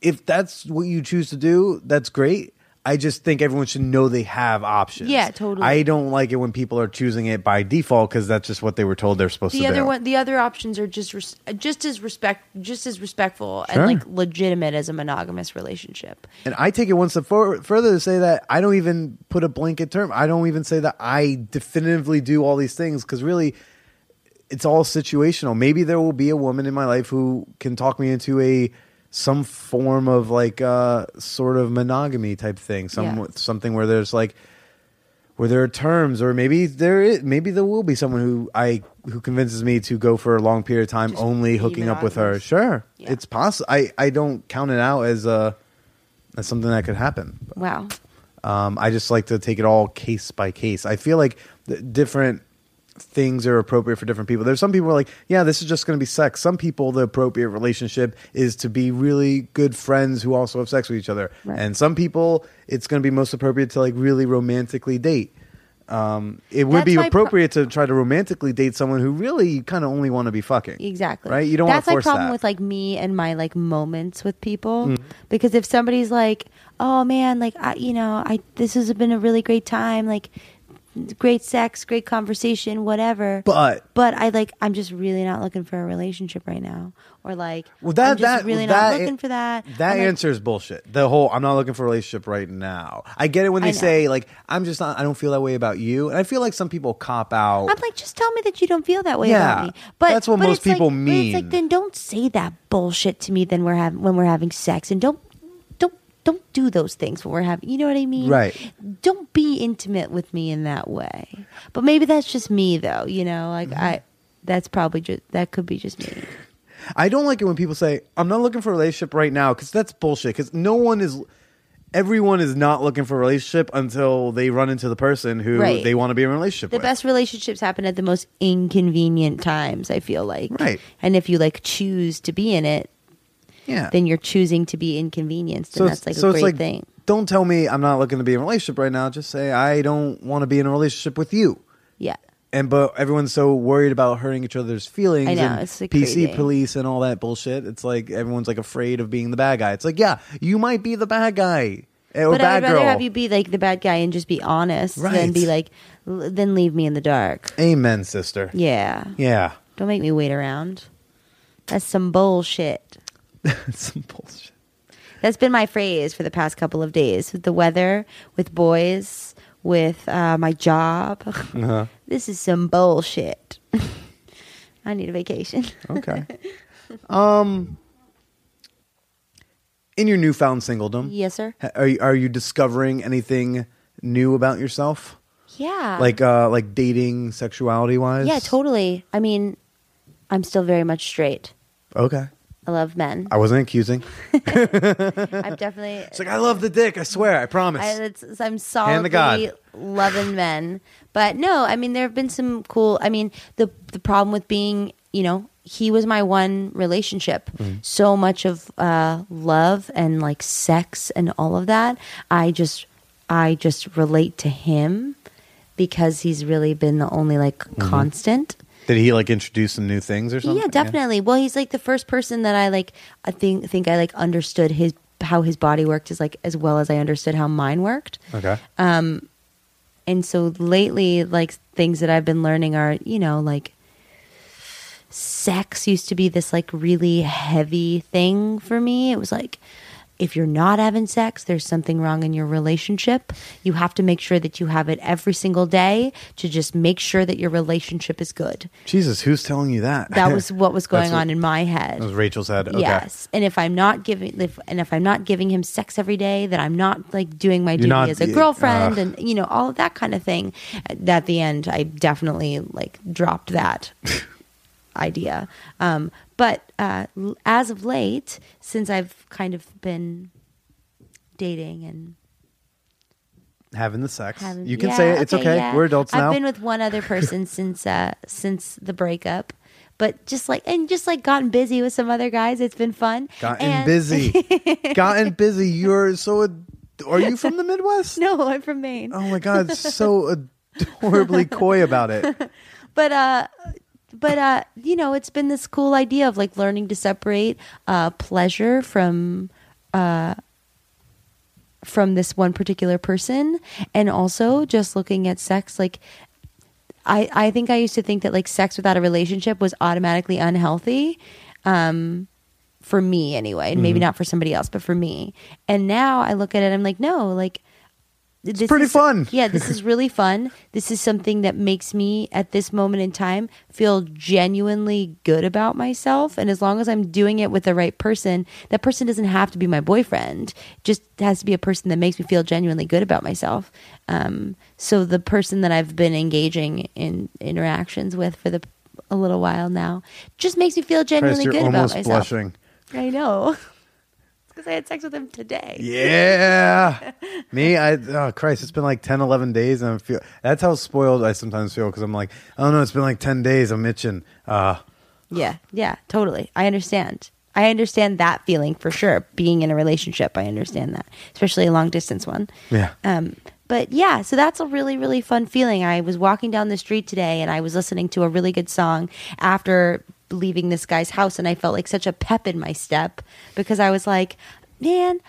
if that's what you choose to do, that's great. I just think everyone should know they have options. Yeah, totally. I don't like it when people are choosing it by default because that's just what they were told they're supposed the to other do. one, the other options are just res- just as respect, just as respectful Sure. and like legitimate as a monogamous relationship. And I take it one step further to say that I don't even put a blanket term. I don't even say that I definitively do all these things because really, it's all situational. Maybe there will be a woman in my life who can talk me into a some form of like uh sort of monogamy type thing. Some Yeah. something where there's like where there are terms, or maybe there is, maybe there will be someone who I who convinces me to go for a long period of time, Just only hooking up with her. Sure, Yeah. it's possible. I I don't count it out as uh as something that could happen. Wow. Um, I just like to take it all case by case. I feel like the different things are appropriate for different people. There's some people who are like, yeah, this is just going to be sex. Some people, the appropriate relationship is to be really good friends who also have sex with each other. Right. And some people, it's going to be most appropriate to like really romantically date. Um, it would That's be my pro- appropriate to try to romantically date someone who really kind of only want to be fucking. Exactly. Right? You don't That's want to my force problem that. with like me and my like moments with people. Mm. Because if somebody's like, "Oh man, like I, you know, I this has been a really great time, like great sex, great conversation, whatever." but but I like I'm just really not looking for a relationship right now, or like Well, that I'm just that really that, not looking for that. That I'm like, answer is bullshit. The whole I'm not looking for a relationship right now. I get it when they say like I'm just not. I don't feel that way about you, and I feel like some people cop out. I'm like, just tell me that you don't feel that way Yeah, about me. But that's what but most it's like- people but It's mean. like then don't say that bullshit to me. Then we're having when we're having sex, and don't don't don't those things when we're having. You know what I mean? Right. Don't be intimate with me in that way. But maybe that's just me, though. You know, like Mm-hmm. I. That's probably just that could be just me. I don't like it when people say I'm not looking for a relationship right now because that's bullshit. Because no one is. Everyone is not looking for a relationship until they run into the person who Right. they want to be in a relationship The with. best relationships happen at the most inconvenient times. I feel like, Right. And if you like choose to be in it, yeah. then you're choosing to be inconvenienced, and that's like so a great like, thing. Don't tell me I'm not looking to be in a relationship right now. Just say I don't want to be in a relationship with you. Yeah. and but everyone's so worried about hurting each other's feelings I know, and it's, like, PC crazy. police and all that bullshit. It's like everyone's like afraid of being the bad guy. It's like, yeah, you might be the bad guy eh, or but I would rather girl. have you be like the bad guy and just be honest than Right. be like, then leave me in the dark. Amen, sister. Yeah. Yeah, Don't make me wait around. That's some bullshit. some bullshit. That's been my phrase for the past couple of days with the weather, with boys, with uh, my job. Uh-huh. This is some bullshit. I need a vacation. Okay. um, in your newfound singledom, yes, sir. are you, are you discovering anything new about yourself? Yeah. Like uh, like dating, sexuality wise? yeah, totally. I mean, I'm still very much straight. Okay. I love men. I wasn't accusing. I'm definitely. It's like I love the dick. I swear. I promise. I, it's, I'm Hand to God. solidly loving men, but no, I mean there have been some cool. I mean the the problem with being, you know, he was my one relationship. Mm-hmm. So much of uh, love and like sex and all of that, I just I just relate to him because he's really been the only like Mm-hmm. constant. Did he like introduce some new things or something? Yeah, definitely. Well, he's like the first person that I like. I think think I like understood his how his body worked as like as well as I understood how mine worked. Okay. Um, and so lately, like things that I've been learning are, you know, like sex used to be this like really heavy thing for me. It was like, if you're not having sex, there's something wrong in your relationship. You have to make sure that you have it every single day to just make sure that your relationship is good. Jesus, who's telling you that? That was what was going what- on in my head. That was Rachael's head. Okay. Yes, and if I'm not giving, if, and if I'm not giving him sex every day, that I'm not like doing my duty not- as a girlfriend, ugh. and you know all of that kind of thing. At the end, I definitely like dropped that idea. Um, but uh, as of late, since I've kind of been dating and Having the sex. having, you can Yeah, say it. It's okay. yeah. We're adults now. I've been with one other person since uh, since the breakup. But just like and just like gotten busy with some other guys, it's been fun. Gotten And- busy. Gotten busy. You're so. Ad- Are you from the Midwest? No, I'm from Maine. Oh my God, so adorably coy about it. But uh but uh you know, it's been this cool idea of like learning to separate uh pleasure from uh from this one particular person and also just looking at sex like I I think I used to think that like sex without a relationship was automatically unhealthy. Um for me anyway, and maybe Mm-hmm. not for somebody else, but for me. And now I look at it, I'm like, no, like it's pretty fun. Yeah, this is really fun. This is something that makes me at this moment in time feel genuinely good about myself. And as long as I'm doing it with the right person, that person doesn't have to be my boyfriend. It just has to be a person that makes me feel genuinely good about myself. Um, so the person that I've been engaging in interactions with for the a little while now just makes me feel genuinely Christ, good about almost myself. blushing. I know. Because I had sex with him today. Yeah. Me, I, oh Christ, it's been like 10, 11 days. And I feel, that's how spoiled I sometimes feel because I'm like, don't know, it's been like 10 days. I'm itching. Uh, Yeah, yeah, totally. I understand. I understand that feeling for sure. Being in a relationship, I understand that, especially a long distance one. Yeah. Um, but yeah, so that's a really, really fun feeling. I was walking down the street today and I was listening to a really good song after leaving this guy's house, and I felt like such a pep in my step because I was like, man,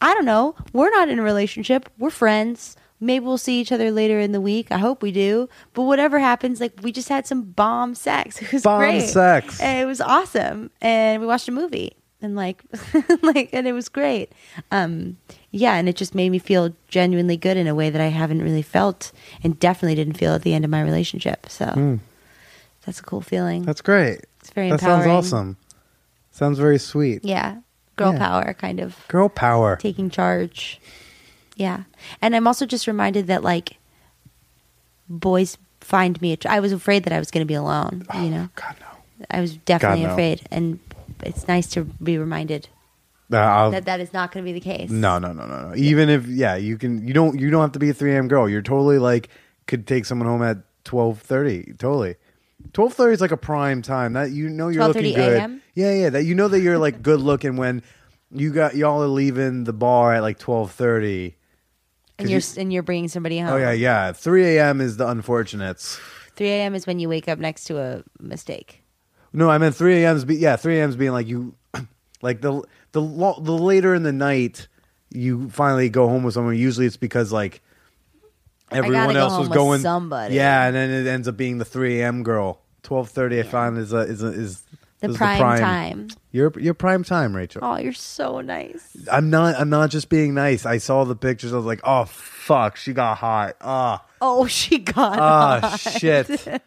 I don't know. We're not in a relationship. We're friends. Maybe we'll see each other later in the week. I hope we do. But whatever happens, like we just had some bomb sex. It was Bomb great. sex. And it was awesome. And we watched a movie and like like and it was great. Um yeah, and it just made me feel genuinely good in a way that I haven't really felt and definitely didn't feel at the end of my relationship. So that's a cool feeling. That's great. It's very That empowering. sounds awesome. Sounds very sweet. yeah. Girl Yeah. power kind of Girl power. taking charge. Yeah. And I'm also just reminded that like boys find me att- I was afraid that I was going to be alone, you know. God, no. I was definitely no. afraid and it's nice to be reminded Uh, I'll- that that is not going to be the case. no, no, no, no, no. Even if, yeah, you can, you don't, you don't have to be a 3 a.m. girl. You're totally like, could take someone home at 1230. Totally. 1230 is like a prime time. That you know you're looking 12:30 good. a.m.? Yeah, yeah. That you know that you're like good looking when you got y'all are leaving the bar at like 1230. and 'Cause you're you- and you're bringing somebody oh, home. Oh yeah, yeah. 3 a.m. is the unfortunates. 3 a.m. is when you wake up next to a mistake. No, I meant 3 a.m.'s be yeah, 3 a.m.'s being like you like the the lo- the later in the night you finally go home with someone. Usually it's because like everyone else was going somebody. Yeah, and then it ends up being the 3 a.m. girl. 12:30 I find is a, is a, is The is prime, time. Your your prime time, Rachael. Oh, you're so nice. I'm not I'm not just being nice. I saw the pictures. I was like, "Oh fuck, she got hot." Ah. Oh, she got Ah, shit.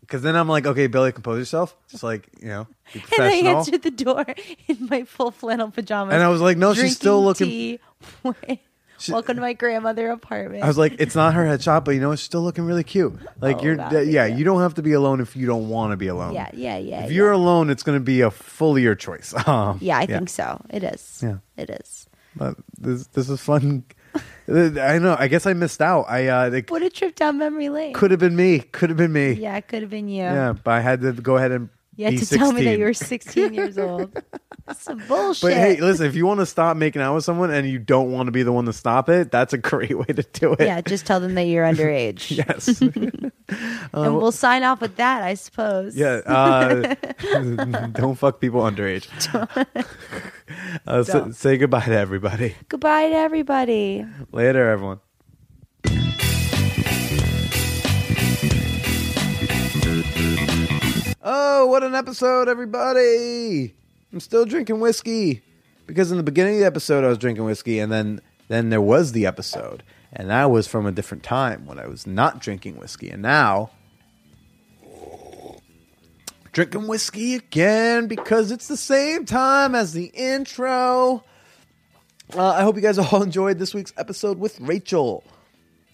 Because then I'm like, okay, Billy, compose yourself. Just like, you know, be And I professional. answered the door in my full flannel pajamas. And I was like, no, she's still looking-. She- Welcome to my grandmother apartment. I was like, it's not her headshot, but you know, it's still looking really cute. Like, Oh, you're, yeah, yeah. you don't have to be alone if you don't want to be alone. yeah, yeah, yeah. If yeah. you're alone, it's going to be a fully your choice. Um, yeah, I think so. It is. Yeah. It is. But this, this is fun. I know. I guess I missed out. I, uh, it What a trip down memory lane. could have been me. Could have been me. yeah, it could have been you. Yeah, but I had to go ahead and You had to tell me that you were 16 years old. That's some bullshit. But hey, listen, if you want to stop making out with someone and you don't want to be the one to stop it, that's a great way to do it. yeah, just tell them that you're underage. Yes. and we'll sign off with that, I suppose. yeah. Uh, don't fuck people underage. uh, so- say goodbye to everybody. Goodbye to everybody. Later, everyone. Oh, what an episode, everybody! I'm still drinking whiskey because in the beginning of the episode I was drinking whiskey, and then then there was the episode, and that was from a different time when I was not drinking whiskey, and now drinking whiskey again because it's the same time as the intro. Uh, I hope you guys all enjoyed this week's episode with Rachael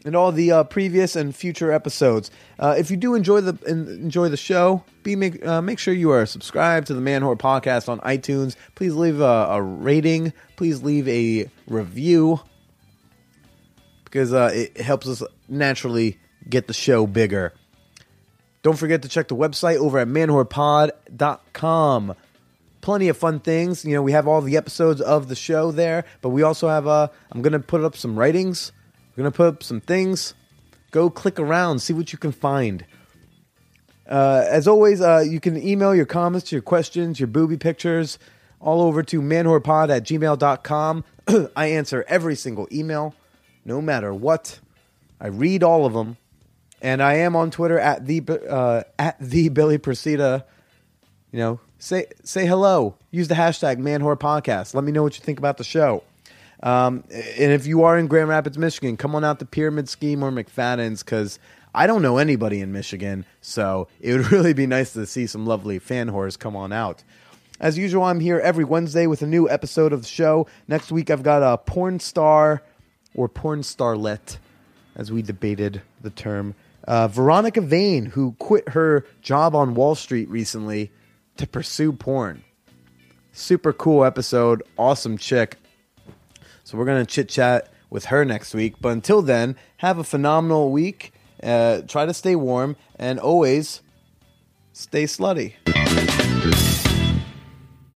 and all the uh, previous and future episodes. Uh, if you do enjoy the en- enjoy the show, be make uh, make sure you are subscribed to the Man Whore Podcast on iTunes. Please leave a, a rating. Please leave a review because uh, it helps us naturally get the show bigger. Don't forget to check the website over at manwhorepod.com plenty of fun things. You know, we have all the episodes of the show there, but we also have uh I'm gonna put up some writings. We're gonna put up some things. Go click around, see what you can find. Uh, as always, uh, you can email your comments, your questions, your booby pictures all over to manwhorepod at gmail.com. I answer every single email, no matter what. I read all of them. And I am on Twitter at the uh, at the Billy Procida. You know, say say hello. Use the hashtag Man Whore Podcast. Let me know what you think about the show. Um, and if you are in Grand Rapids, Michigan, come on out to Pyramid Scheme or McFadden's because I don't know anybody in Michigan. So it would really be nice to see some lovely fan whores come on out. As usual, I'm here every Wednesday with a new episode of the show. Next week, I've got a porn star or porn starlet, as we debated the term, uh, Veronica Vane, who quit her job on Wall Street recently to pursue porn. Super cool episode. Awesome chick. So we're going to chit chat with her next week. But until then, have a phenomenal week. Uh, try to stay warm and always stay slutty.